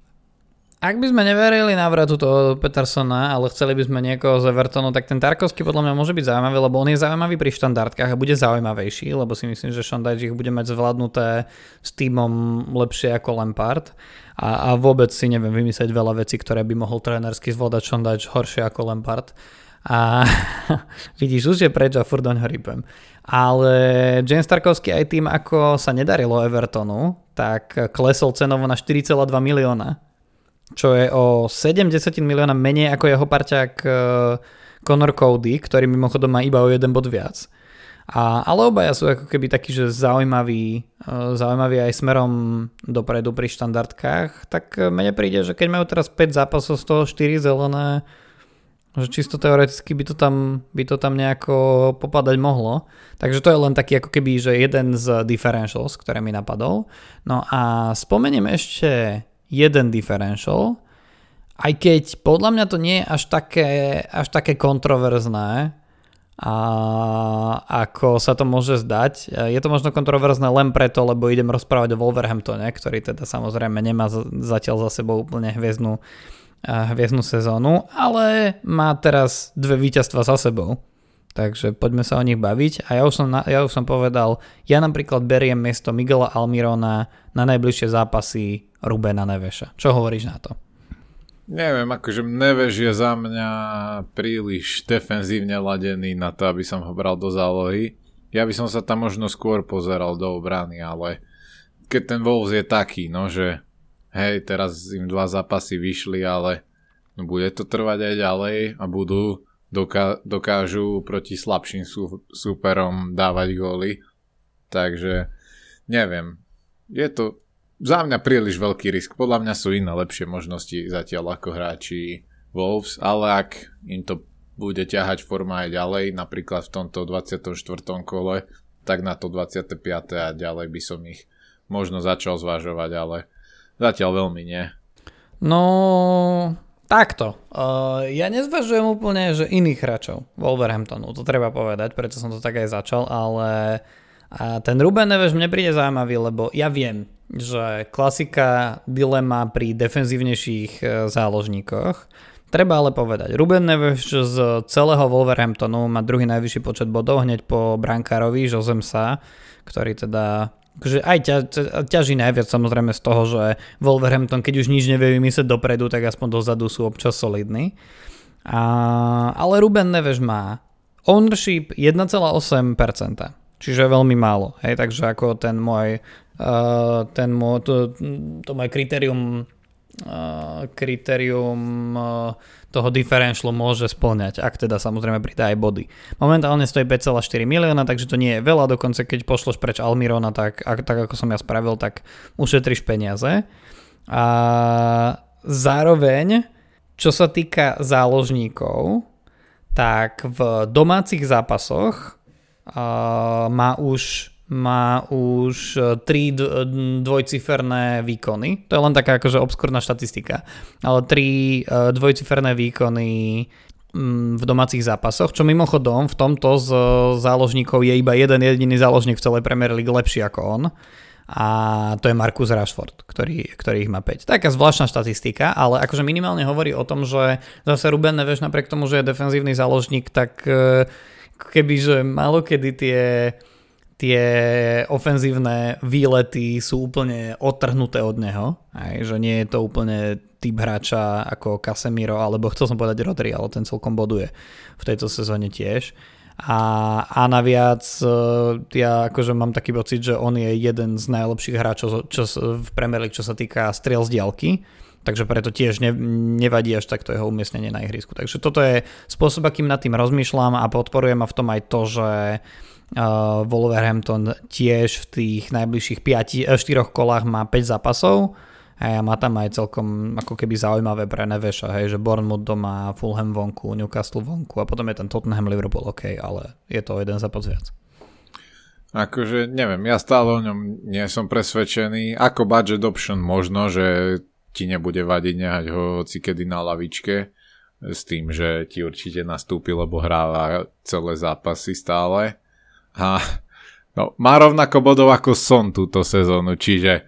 Ak by sme neverili návratu toho Petersona, ale chceli by sme niekoho z Evertonu, tak ten Tarkovský podľa mňa môže byť zaujímavý, lebo on je zaujímavý pri štandardkách a bude zaujímavejší, lebo si myslím, že Šondajč ich bude mať zvládnuté s týmom lepšie ako Lampard a, a vôbec si neviem vymyslieť veľa vecí, ktoré by mohol trénersky zvládať Šondajč horšie ako Lampard. A [laughs] vidíš, už je preč a furt doň rýpem. Ale James Tarkovský aj tým, ako sa nedarilo Evertonu, tak klesol cenovo na 4,2 milióna, čo je o 70 milióna menej ako jeho parťák eh, Conor Cody, ktorý mimochodom má iba o jeden bod viac. A, ale obaja sú ako keby takí, že zaujímaví, eh, zaujímaví aj smerom dopredu pri štandardkách, tak mne príde, že keď majú teraz 5 zápasov z toho 4 zelené, že čisto teoreticky by to tam, by to tam nejako popadať mohlo. Takže to je len taký ako keby, že jeden z differentials, ktoré mi napadol. No a spomeniem ešte jeden differential, aj keď podľa mňa to nie je až také, až také kontroverzné, a ako sa to môže zdať. Je to možno kontroverzné len preto, lebo idem rozprávať o Wolverhamptone, ktorý teda samozrejme nemá zatiaľ za sebou úplne hviezdnu hviezdnu sezónu, ale má teraz dve víťazstva za sebou. Takže poďme sa o nich baviť. A ja už som, ja už som povedal, ja napríklad beriem miesto Miguela Almirona na najbližšie zápasy Rubena Neveša. Čo hovoríš na to? Neviem, akože Neveš je za mňa príliš defenzívne ladený na to, aby som ho bral do zálohy. Ja by som sa tam možno skôr pozeral do obrany, ale keď ten Wolves je taký, no, že hej, teraz im dva zápasy vyšli, ale no, bude to trvať aj ďalej a budú doká- dokážu proti slabším sú- súperom dávať góly. Takže neviem. Je to za mňa príliš veľký risk. Podľa mňa sú iné lepšie možnosti zatiaľ ako hráči Wolves, ale ak im to bude ťahať forma aj ďalej, napríklad v tomto 24. kole, tak na to 25. a ďalej by som ich možno začal zvažovať, ale Zatiaľ veľmi nie. No, takto. Uh, ja nezvažujem úplne, že iných hráčov Wolverhamptonu, to treba povedať, preto som to tak aj začal, ale a ten Ruben Neves mne príde zaujímavý, lebo ja viem, že klasika dilema pri defenzívnejších e, záložníkoch. Treba ale povedať, Ruben Neves z celého Wolverhamptonu má druhý najvyšší počet bodov hneď po brankárovi Josem ktorý teda akože aj ťa, ťaží najviac samozrejme z toho, že Wolverhampton, keď už nič nevie vymyslieť dopredu, tak aspoň dozadu sú občas solidní. A, ale Ruben Neves má ownership 1,8%, čiže veľmi málo. Hej, takže ako ten môj, ten môj to, to moje kritérium kritérium toho differentialu môže splňať, ak teda samozrejme pridá aj body. Momentálne stojí 5,4 milióna, takže to nie je veľa, dokonca keď pošloš preč Almirona, tak, tak ako som ja spravil, tak ušetríš peniaze. A zároveň, čo sa týka záložníkov, tak v domácich zápasoch má už má už e, tri dvojciferné výkony. To je len taká akože obskurná štatistika. Ale tri e, dvojciferné výkony mm, v domácich zápasoch, čo mimochodom v tomto z záložníkov je iba jeden jediný záložník v celej Premier League lepší ako on a to je Markus Rashford, ktorý, ktorý ich má 5. Taká zvláštna štatistika, ale akože minimálne hovorí o tom, že zase Ruben Neves napriek tomu, že je defenzívny záložník, tak e, kebyže malo kedy tie tie ofenzívne výlety sú úplne odtrhnuté od neho, aj, že nie je to úplne typ hráča ako Casemiro, alebo chcel som povedať Rodri, ale ten celkom boduje v tejto sezóne tiež. A, a naviac e, ja akože mám taký pocit, že on je jeden z najlepších hráčov čo, v Premier League, čo sa týka striel z diaľky, takže preto tiež ne, nevadí až takto jeho umiestnenie na ihrisku. Takže toto je spôsob, akým nad tým rozmýšľam a podporujem ma v tom aj to, že Uh, Wolverhampton tiež v tých najbližších 5, 4 eh, kolách má 5 zápasov a má tam aj celkom ako keby zaujímavé pre Neveša, hej, že Bournemouth doma, Fulham vonku, Newcastle vonku a potom je ten Tottenham Liverpool OK, ale je to jeden zápas viac. Akože neviem, ja stále o ňom nie som presvedčený. Ako budget option možno, že ti nebude vadiť nehať ho hoci kedy na lavičke s tým, že ti určite nastúpi, lebo hráva celé zápasy stále a no, má rovnako bodov ako Son túto sezónu, čiže...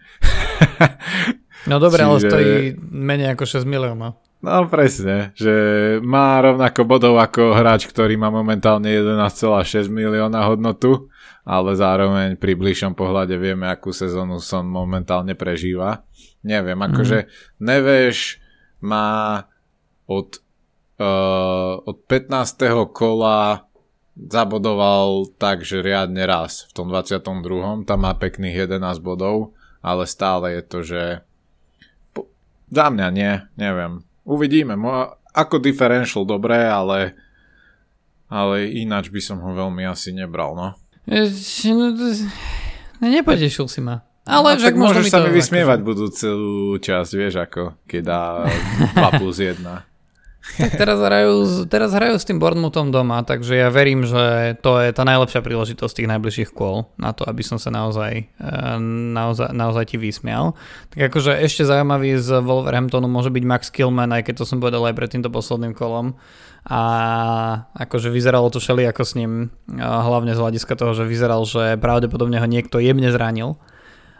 [laughs] no dobre, čiže... ale stojí menej ako 6 miliónov. No presne, že má rovnako bodov ako hráč, ktorý má momentálne 11,6 milióna hodnotu, ale zároveň pri bližšom pohľade vieme, akú sezónu Son momentálne prežíva. Neviem, akože mm. Neveš má od, uh, od 15. kola zabodoval tak, že riadne raz v tom 22. Tam má pekných 11 bodov, ale stále je to, že po... za mňa nie, neviem. Uvidíme. Mo... Ako differential dobré, ale ale ináč by som ho veľmi asi nebral, no. no nepotešil si ma. Ale no, však môžeš sa mi vysmievať akože... budúcu časť, vieš ako, keď dá [laughs] 2 plus 1. Tak teraz hrajú, teraz hrajú s tým Bournemouthom doma, takže ja verím, že to je tá najlepšia príležitosť tých najbližších kôl na to, aby som sa naozaj, eh, naozaj, naozaj ti vysmial. Tak akože ešte zaujímavý z Wolverhamptonu môže byť Max Killman, aj keď to som povedal aj pred týmto posledným kolom. A akože vyzeralo to šeli ako s ním, hlavne z hľadiska toho, že vyzeral, že pravdepodobne ho niekto jemne zranil.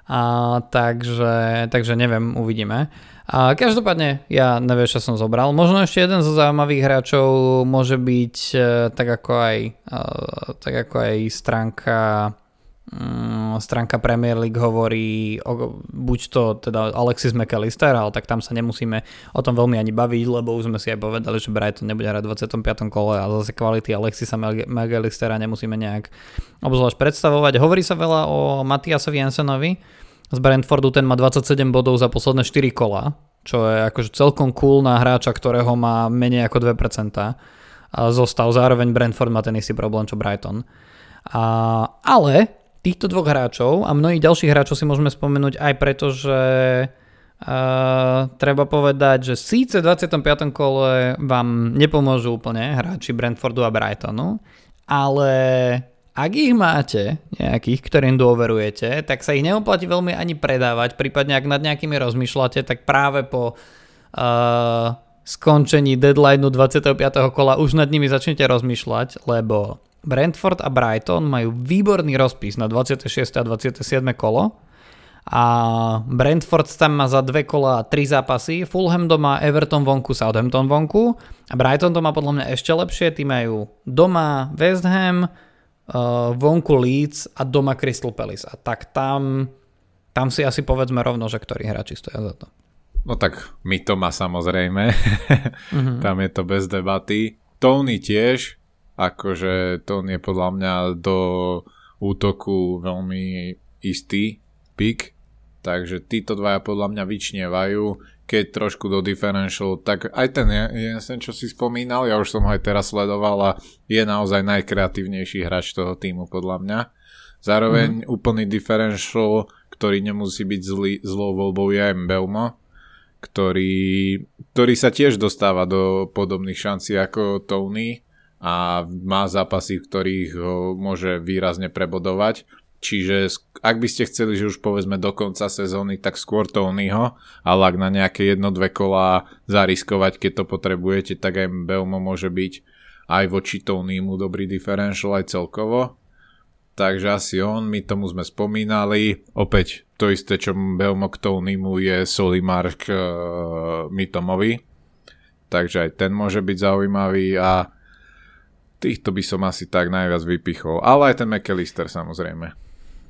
A, takže, takže neviem, uvidíme. A každopádne ja Neveša som zobral. Možno ešte jeden zo zaujímavých hráčov môže byť e, tak ako aj, e, tak ako aj stránka stránka Premier League hovorí o, buď to teda Alexis McAllister, ale tak tam sa nemusíme o tom veľmi ani baviť, lebo už sme si aj povedali, že Brighton nebude hrať v 25. kole a zase kvality Alexisa McAllistera nemusíme nejak obzvlášť predstavovať. Hovorí sa veľa o Matiasovi Jensenovi, z Brentfordu, ten má 27 bodov za posledné 4 kola, čo je akože celkom cool na hráča, ktorého má menej ako 2%. A zostal zároveň Brentford má ten istý problém, čo Brighton. A, ale týchto dvoch hráčov a mnohých ďalších hráčov si môžeme spomenúť aj preto, že Uh, treba povedať, že síce v 25. kole vám nepomôžu úplne hráči Brentfordu a Brightonu, ale ak ich máte, nejakých, ktorým dôverujete, tak sa ich neoplatí veľmi ani predávať, prípadne ak nad nejakými rozmýšľate, tak práve po uh, skončení deadlineu 25. kola už nad nimi začnete rozmýšľať, lebo Brentford a Brighton majú výborný rozpis na 26. a 27. kolo a Brentford tam má za dve kola tri zápasy, Fulham doma, Everton vonku, Southampton vonku a Brighton to má podľa mňa ešte lepšie, tí majú doma West Ham, uh, vonku Leeds a doma Crystal Palace. A tak tam, tam si asi povedzme rovno, že ktorí hráči stoja za to. No tak my to má samozrejme. mm-hmm. tam je to bez debaty. Tony tiež, akože Tony je podľa mňa do útoku veľmi istý pik, takže títo dvaja podľa mňa vyčnievajú. keď trošku do differential, tak aj ten Jensen, čo si spomínal, ja už som ho aj teraz sledoval a je naozaj najkreatívnejší hráč toho týmu podľa mňa. Zároveň mm. úplný differential, ktorý nemusí byť zlý, zlou voľbou je aj Belmo, ktorý, ktorý sa tiež dostáva do podobných šancí ako Tony a má zápasy, v ktorých ho môže výrazne prebodovať Čiže ak by ste chceli, že už povedzme do konca sezóny, tak skôr Tonyho, ale ak na nejaké jedno, dve kola zariskovať, keď to potrebujete, tak aj Belmo môže byť aj voči Tonymu dobrý differential aj celkovo. Takže asi on, my tomu sme spomínali. Opäť to isté, čo Belmo k Tonymu je Solimark uh, Mitomovi. Takže aj ten môže byť zaujímavý a týchto by som asi tak najviac vypichol. Ale aj ten McAllister samozrejme.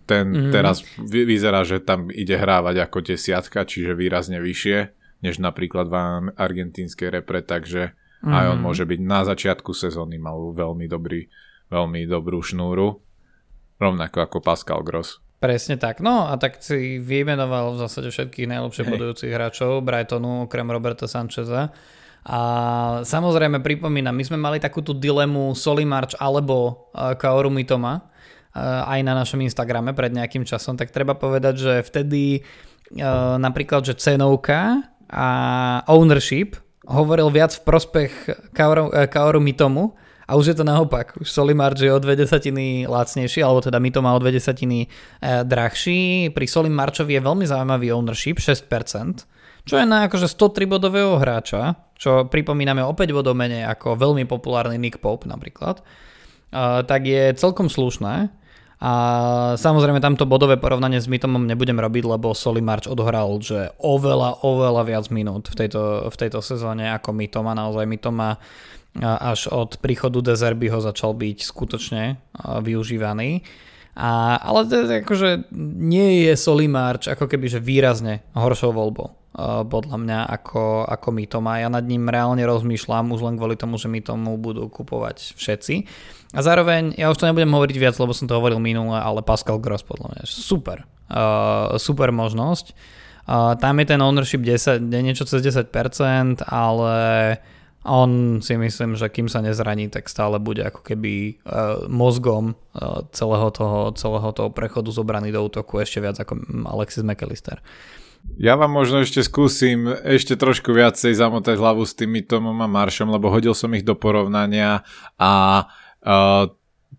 Ten mm-hmm. teraz vyzerá, že tam ide hrávať ako desiatka, čiže výrazne vyššie, než napríklad v argentínskej repre, takže mm-hmm. aj on mhm. môže byť na začiatku sezóny mal veľmi dobrý, veľmi dobrú šnúru, rovnako ako Pascal Gross. Presne tak. No a tak si vymenoval v zásade všetkých najlepšie bodujúcich hráčov Brightonu, okrem Roberta Sancheza. A samozrejme pripomínam, my sme mali takúto dilemu Solimarch alebo eh, Kaoru Mitoma Eh, aj na našom Instagrame pred nejakým časom, tak treba povedať, že vtedy eh, napríklad, že cenovka a ownership hovoril viac v prospech Kaoru, eh, Kaoru Mitomu a už je to naopak. Už Solimarch je o dve desatiny lacnejší, alebo teda Mito má o dve desatiny drahší. Pri Solimarchovi je veľmi zaujímavý ownership, 6%, čo je na akože 103 bodového hráča, čo pripomíname o 5 bodov menej ako veľmi populárny Nick Pope napríklad, tak je celkom slušné. A samozrejme tamto bodové porovnanie s Mitomom nebudem robiť, lebo Solimarch odohral že oveľa, oveľa viac minút v tejto, v tejto sezóne ako Mitoma. Naozaj Mitoma až od príchodu Dezerby ho začal byť skutočne využívaný. A, ale to je akože nie je Solimarch ako keby že výrazne horšou voľbou podľa mňa ako, ako Mitoma. Ja nad ním reálne rozmýšľam už len kvôli tomu, že Mitomu budú kupovať všetci. A zároveň, ja už to nebudem hovoriť viac, lebo som to hovoril minule, ale Pascal Gross podľa mňa super. Uh, super možnosť. Uh, tam je ten ownership 10, niečo cez 10%, ale on si myslím, že kým sa nezraní, tak stále bude ako keby uh, mozgom uh, celého, toho, celého toho prechodu z obrany do útoku ešte viac ako Alexis McAllister. Ja vám možno ešte skúsim ešte trošku viacej zamotať hlavu s tými Tomom a Maršom, lebo hodil som ich do porovnania a uh,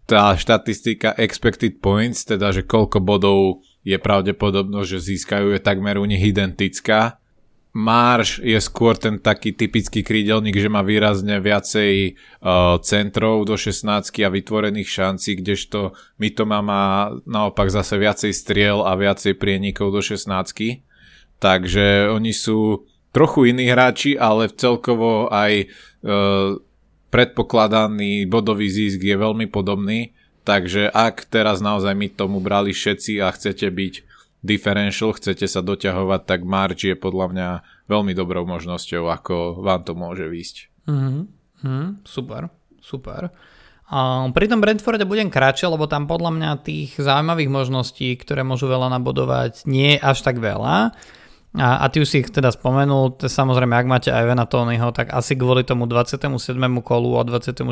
tá štatistika expected points, teda že koľko bodov je pravdepodobnosť, že získajú, je takmer u nich identická. Marš je skôr ten taký typický krídelník, že má výrazne viacej uh, centrov do 16 a vytvorených šancí, kdežto Mitoma má naopak zase viacej striel a viacej prienikov do 16. Takže oni sú trochu iní hráči, ale celkovo aj uh, predpokladaný bodový zisk je veľmi podobný, takže ak teraz naozaj my tomu brali všetci a chcete byť differential, chcete sa doťahovať, tak March je podľa mňa veľmi dobrou možnosťou, ako vám to môže výjsť. Mm-hmm. Mm, super, super. A pri tom Brentforde budem kratšie, lebo tam podľa mňa tých zaujímavých možností, ktoré môžu veľa nabodovať, nie je až tak veľa. A, a ty už si ich teda spomenul, to samozrejme, ak máte aj Vena Tonyho, tak asi kvôli tomu 27. kolu a 26.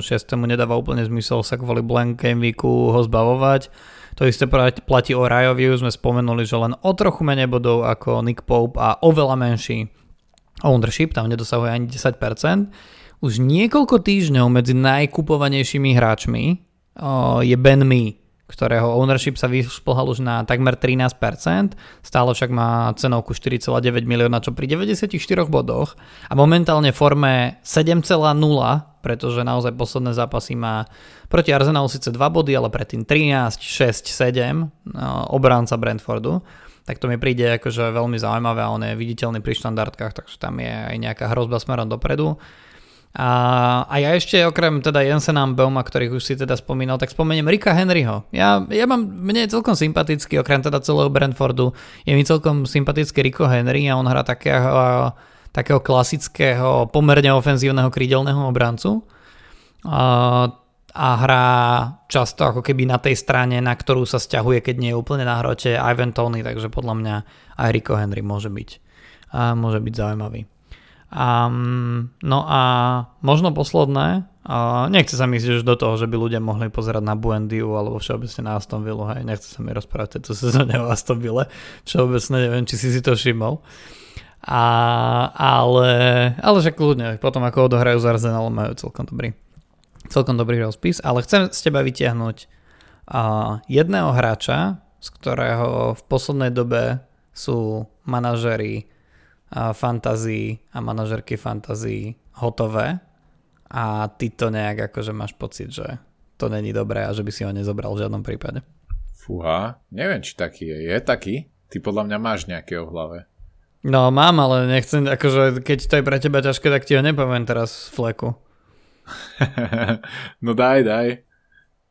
nedáva úplne zmysel sa kvôli blank game weeku ho zbavovať. To isté platí o Rajovi, už sme spomenuli, že len o trochu menej bodov ako Nick Pope a oveľa menší ownership, tam nedosahuje ani 10%. Už niekoľko týždňov medzi najkupovanejšími hráčmi je Ben Mee, ktorého ownership sa vyšplhal už na takmer 13%, stále však má cenovku 4,9 milióna, čo pri 94 bodoch a momentálne forme 7,0, pretože naozaj posledné zápasy má proti Arsenalu síce 2 body, ale predtým 13, 6, 7 obránca Brentfordu tak to mi príde akože veľmi zaujímavé a on je viditeľný pri štandardkách, takže tam je aj nejaká hrozba smerom dopredu. A, a ja ešte okrem teda Jensena Beuma, ktorých už si teda spomínal, tak spomeniem Rika Henryho. Ja, ja mám, mne je celkom sympatický, okrem teda celého Brentfordu, je mi celkom sympatický Rico Henry a on hrá takého, takého klasického, pomerne ofenzívneho krídelného obrancu. A, a hrá často ako keby na tej strane, na ktorú sa stiahuje, keď nie je úplne na hrote Ivan Tony, takže podľa mňa aj Rico Henry môže byť a môže byť zaujímavý. Um, no a možno posledné, uh, nechce sa mi ísť do toho, že by ľudia mohli pozerať na Buendiu alebo všeobecne na Aston Villa, hej, nechce sa mi rozprávať tejto sezóne o Aston Ville, všeobecne neviem, či si si to všimol. A, ale, ale že kľudne, potom ako odohrajú z Arsenalom majú celkom dobrý, celkom dobrý rozpis, ale chcem z teba vytiahnuť uh, jedného hráča, z ktorého v poslednej dobe sú manažery fantasy a manažerky fantasy hotové a ty to nejak akože máš pocit, že to není dobré a že by si ho nezobral v žiadnom prípade. Fúha, neviem, či taký je. Je taký? Ty podľa mňa máš nejakého v hlave. No mám, ale nechcem, akože keď to je pre teba ťažké, tak ti ho nepoviem teraz v fleku. [laughs] no daj, daj.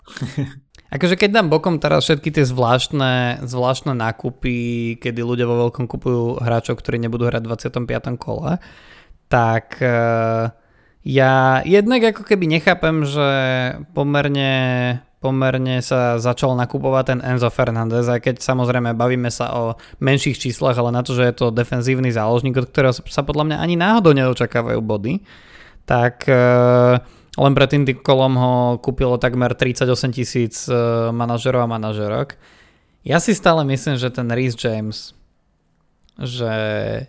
[laughs] Akože keď dám bokom teraz všetky tie zvláštne, zvláštne nákupy, kedy ľudia vo veľkom kupujú hráčov, ktorí nebudú hrať v 25. kole, tak uh, ja jednak ako keby nechápem, že pomerne, pomerne sa začal nakupovať ten Enzo Fernández, aj keď samozrejme bavíme sa o menších číslach, ale na to, že je to defenzívny záložník, od ktorého sa podľa mňa ani náhodou neočakávajú body, tak uh, len pred tým kolom ho kúpilo takmer 38 tisíc e, manažerov a manažerok. Ja si stále myslím, že ten Reese James že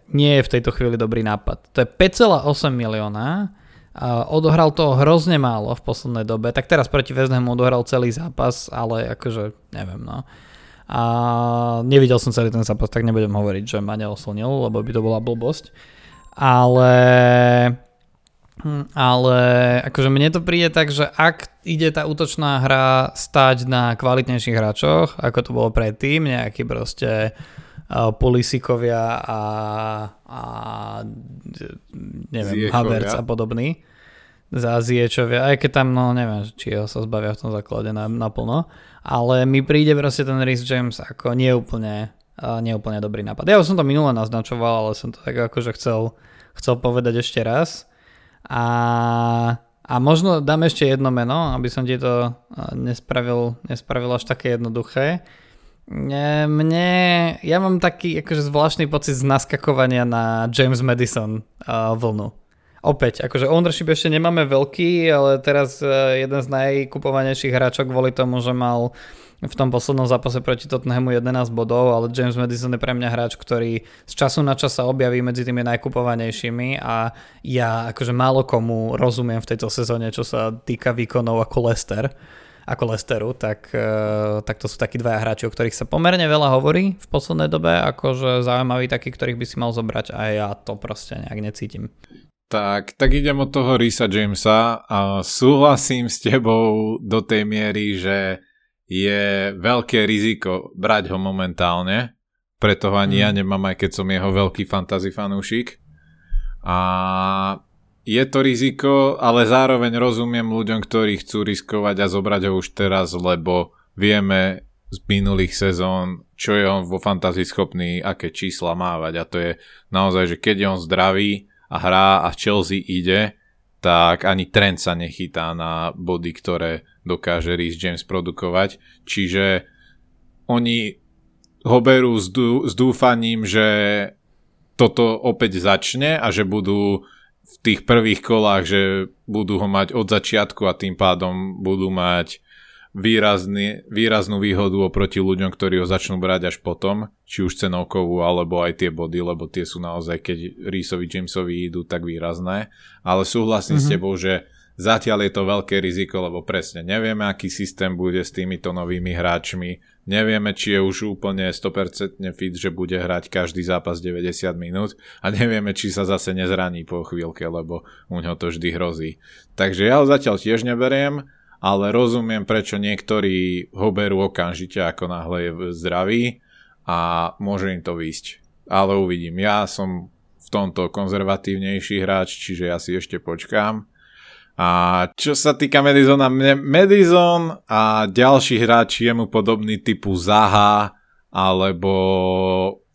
nie je v tejto chvíli dobrý nápad. To je 5,8 milióna a odohral toho hrozne málo v poslednej dobe, tak teraz proti West Hamu odohral celý zápas, ale akože neviem no. A nevidel som celý ten zápas, tak nebudem hovoriť, že ma neoslnil, lebo by to bola blbosť. Ale ale akože mne to príde tak, že ak ide tá útočná hra stať na kvalitnejších hráčoch, ako to bolo predtým, nejaký proste uh, Polisikovia a, a neviem, Ziekovia. Havertz a podobný za Ziečovia, aj keď tam, no neviem, či ho sa zbavia v tom základe na, naplno, ale mi príde proste ten Rhys James ako neúplne, uh, neúplne dobrý nápad. Ja už som to minule naznačoval, ale som to tak akože chcel, chcel povedať ešte raz a, a možno dám ešte jedno meno, aby som ti to nespravil, nespravil až také jednoduché. Mne, ja mám taký akože zvláštny pocit z naskakovania na James Madison uh, vlnu. Opäť, akože ownership ešte nemáme veľký, ale teraz uh, jeden z najkupovanejších hráčok kvôli tomu, že mal v tom poslednom zápase proti Tottenhamu 11 bodov, ale James Madison je pre mňa hráč, ktorý z času na čas sa objaví medzi tými najkupovanejšími a ja akože málo komu rozumiem v tejto sezóne, čo sa týka výkonov ako Lester ako Lesteru, tak, e, tak to sú takí dvaja hráči, o ktorých sa pomerne veľa hovorí v poslednej dobe, akože zaujímaví takí, ktorých by si mal zobrať a ja to proste nejak necítim. Tak, tak idem od toho Risa Jamesa a súhlasím s tebou do tej miery, že je veľké riziko brať ho momentálne, preto ho ani mm. ja nemám, aj keď som jeho veľký fantasy fanúšik. A je to riziko, ale zároveň rozumiem ľuďom, ktorí chcú riskovať a zobrať ho už teraz, lebo vieme z minulých sezón, čo je on vo fantasy schopný, aké čísla mávať. A to je naozaj, že keď je on zdravý a hrá a Chelsea ide, tak ani trend sa nechytá na body, ktoré dokáže Rhys James produkovať. Čiže oni ho berú s, dú, s dúfaním, že toto opäť začne a že budú v tých prvých kolách, že budú ho mať od začiatku a tým pádom budú mať výrazný, výraznú výhodu oproti ľuďom, ktorí ho začnú brať až potom, či už cenovkovú, alebo aj tie body, lebo tie sú naozaj, keď Reesovi Jamesovi idú tak výrazné. Ale súhlasím mm-hmm. s mhm. tebou, že zatiaľ je to veľké riziko, lebo presne nevieme, aký systém bude s týmito novými hráčmi, nevieme, či je už úplne 100% fit, že bude hrať každý zápas 90 minút a nevieme, či sa zase nezraní po chvíľke, lebo u ňoho to vždy hrozí. Takže ja ho zatiaľ tiež neberiem, ale rozumiem, prečo niektorí ho berú okamžite, ako náhle je zdravý a môže im to výsť. Ale uvidím. Ja som v tomto konzervatívnejší hráč, čiže ja si ešte počkám. A čo sa týka Madisona, Madison a ďalší hráči mu podobný typu Zaha alebo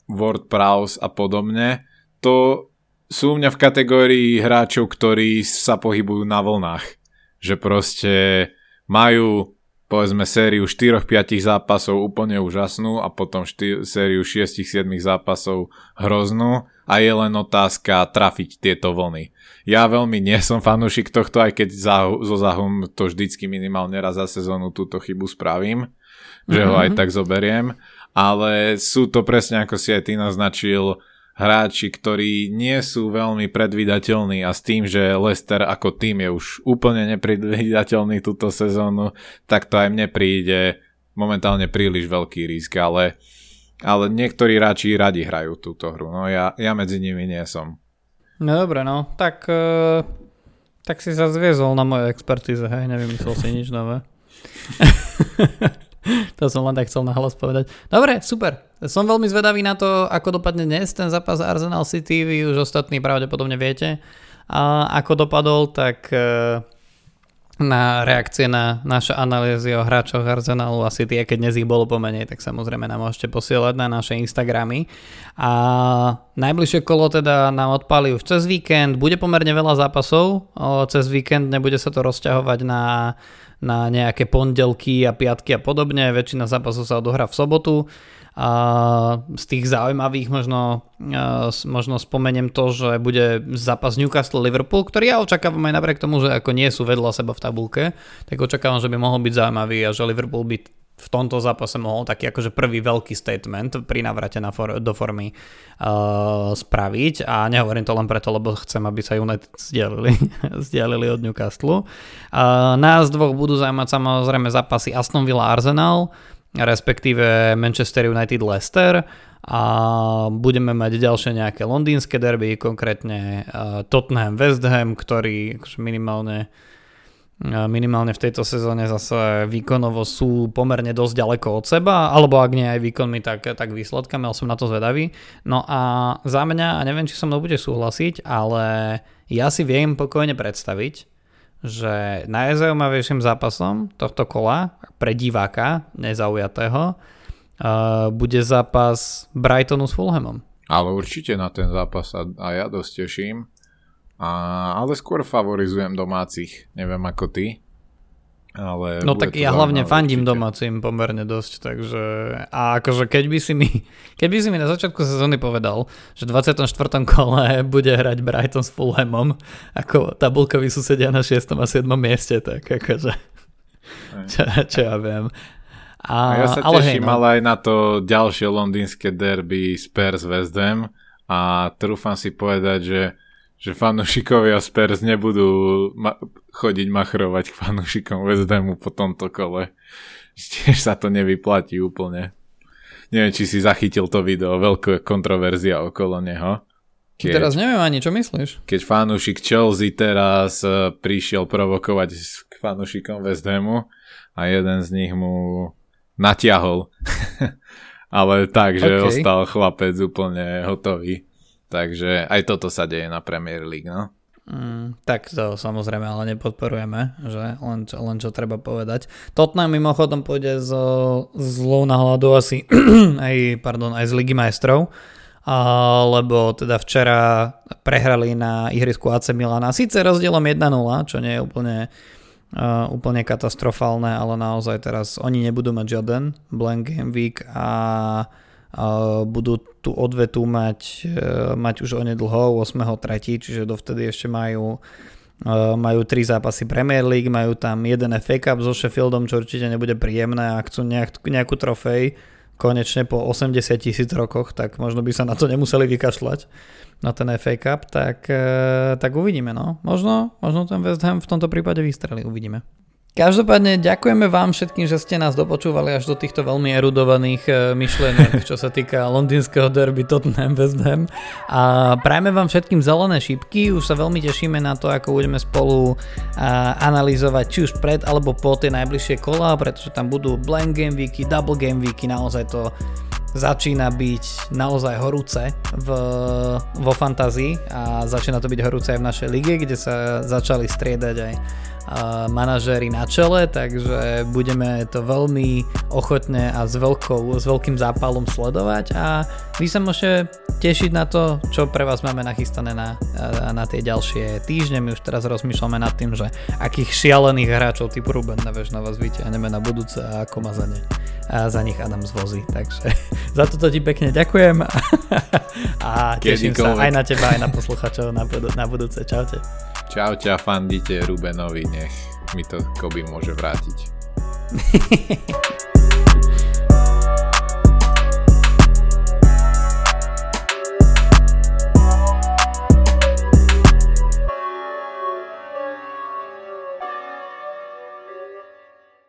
Ward Prowse a podobne, to sú u mňa v kategórii hráčov, ktorí sa pohybujú na vlnách že proste majú povedzme sériu 4-5 zápasov úplne úžasnú a potom šty- sériu 6-7 zápasov hroznú a je len otázka trafiť tieto vlny. Ja veľmi nie som fanúšik tohto, aj keď za, zo zahum to vždycky minimálne raz za sezónu túto chybu spravím, že mm-hmm. ho aj mhm. tak zoberiem, ale sú to presne ako si aj ty naznačil, hráči, ktorí nie sú veľmi predvídateľní a s tým, že Leicester ako tým je už úplne nepredvídateľný túto sezónu, tak to aj mne príde momentálne príliš veľký risk, ale, ale niektorí hráči radi hrajú túto hru, no ja, ja medzi nimi nie som. No dobre, no, tak, uh, tak si sa zviezol na moje expertíze, hej, nevymyslel si nič nové. [laughs] [laughs] to som len tak chcel nahlas povedať. Dobre, super. Som veľmi zvedavý na to, ako dopadne dnes ten zápas Arsenal City. Vy už ostatní pravdepodobne viete. A ako dopadol, tak e, na reakcie na naše analýzy o hráčoch Arsenalu a City, keď dnes ich bolo pomenej, tak samozrejme nám môžete posielať na naše Instagramy. A najbližšie kolo teda nám odpali už cez víkend. Bude pomerne veľa zápasov. Cez víkend nebude sa to rozťahovať na na nejaké pondelky a piatky a podobne. Väčšina zápasov sa odohrá v sobotu. Z tých zaujímavých možno, možno spomeniem to, že bude zápas Newcastle-Liverpool, ktorý ja očakávam aj napriek tomu, že ako nie sú vedľa seba v tabulke, tak očakávam, že by mohol byť zaujímavý a že Liverpool by v tomto zápase mohol taký akože prvý veľký statement pri navrate na for, do formy uh, spraviť a nehovorím to len preto, lebo chcem, aby sa United zdieľili, [laughs] zdieľili od Newcastle. Uh, nás dvoch budú zaujímať samozrejme zápasy Aston Villa Arsenal, respektíve Manchester United Leicester a budeme mať ďalšie nejaké londýnske derby, konkrétne uh, Tottenham West Ham, ktorý akože minimálne minimálne v tejto sezóne zase výkonovo sú pomerne dosť ďaleko od seba, alebo ak nie aj výkonmi, tak, tak výsledkami, ale som na to zvedavý. No a za mňa, a neviem, či so mnou bude súhlasiť, ale ja si viem pokojne predstaviť, že najzaujímavejším zápasom tohto kola pre diváka nezaujatého uh, bude zápas Brightonu s Fulhamom. Ale určite na ten zápas a, a ja dosť teším. A, ale skôr favorizujem domácich, neviem ako ty. Ale no tak ja hlavne fandím určite. domácim pomerne dosť, takže a akože keď by si mi, [laughs] keď by si mi na začiatku sezóny povedal, že v 24. kole bude hrať Brighton s Fulhamom, ako tabulkoví susedia na 6. a 7. mieste, tak akože čo, čo ja viem. A, a ja sa ale teším hej, no. ale aj na to ďalšie londýnske derby Spurs West Ham a trúfam si povedať, že že fanúšikovia Spurs nebudú ma- chodiť machrovať k fanúšikom West Hamu po tomto kole. [laughs] Tiež sa to nevyplatí úplne. Neviem, či si zachytil to video, veľká kontroverzia okolo neho. Keď, teraz neviem ani, čo myslíš. Keď fanúšik Chelsea teraz uh, prišiel provokovať k fanúšikom West Hamu a jeden z nich mu natiahol. [laughs] Ale tak, že okay. ostal chlapec úplne hotový. Takže aj toto sa deje na Premier League, no. Mm, tak to samozrejme ale nepodporujeme, že len čo, len čo treba povedať. Tottenham mimochodom pôjde so zlou nahľadu asi [clears throat] aj, pardon, aj z Ligy majstrov, a, lebo teda včera prehrali na ihrisku AC Milana, síce rozdielom 1-0, čo nie je úplne, uh, úplne katastrofálne, ale naozaj teraz oni nebudú mať žiaden blank game week a budú tú odvetu mať, e, mať už onedlho 8.3., čiže dovtedy ešte majú e, majú tri zápasy Premier League, majú tam jeden FA Cup so Sheffieldom, čo určite nebude príjemné a chcú nejak, nejakú trofej konečne po 80 tisíc rokoch, tak možno by sa na to nemuseli vykašľať na ten FA Cup, tak, e, tak uvidíme. No. Možno, možno ten West Ham v tomto prípade vystrelí, uvidíme. Každopádne ďakujeme vám všetkým, že ste nás dopočúvali až do týchto veľmi erudovaných e, myšlienok, čo sa týka londýnskeho derby Tottenham West Ham. A prajme vám všetkým zelené šípky, už sa veľmi tešíme na to, ako budeme spolu analyzovať či už pred alebo po tie najbližšie kola, pretože tam budú blank game weeky, double game weeky, naozaj to začína byť naozaj horúce v, vo fantázii a začína to byť horúce aj v našej lige, kde sa začali striedať aj manažéri na čele, takže budeme to veľmi ochotne a s, veľkou, s veľkým zápalom sledovať a vy sa môžete tešiť na to, čo pre vás máme nachystané na, na tie ďalšie týždne. My už teraz rozmýšľame nad tým, že akých šialených hráčov typu Ruben Nevež na vás vyťahneme na budúce a ako ma za ne a za nich Adam zvozí. Takže [laughs] za toto ti pekne ďakujem [laughs] a teším sa aj na teba, aj na posluchačov na, budú, na budúce. Čaute. Čaute a fandite Rubenovi, nech mi to Koby môže vrátiť. [laughs]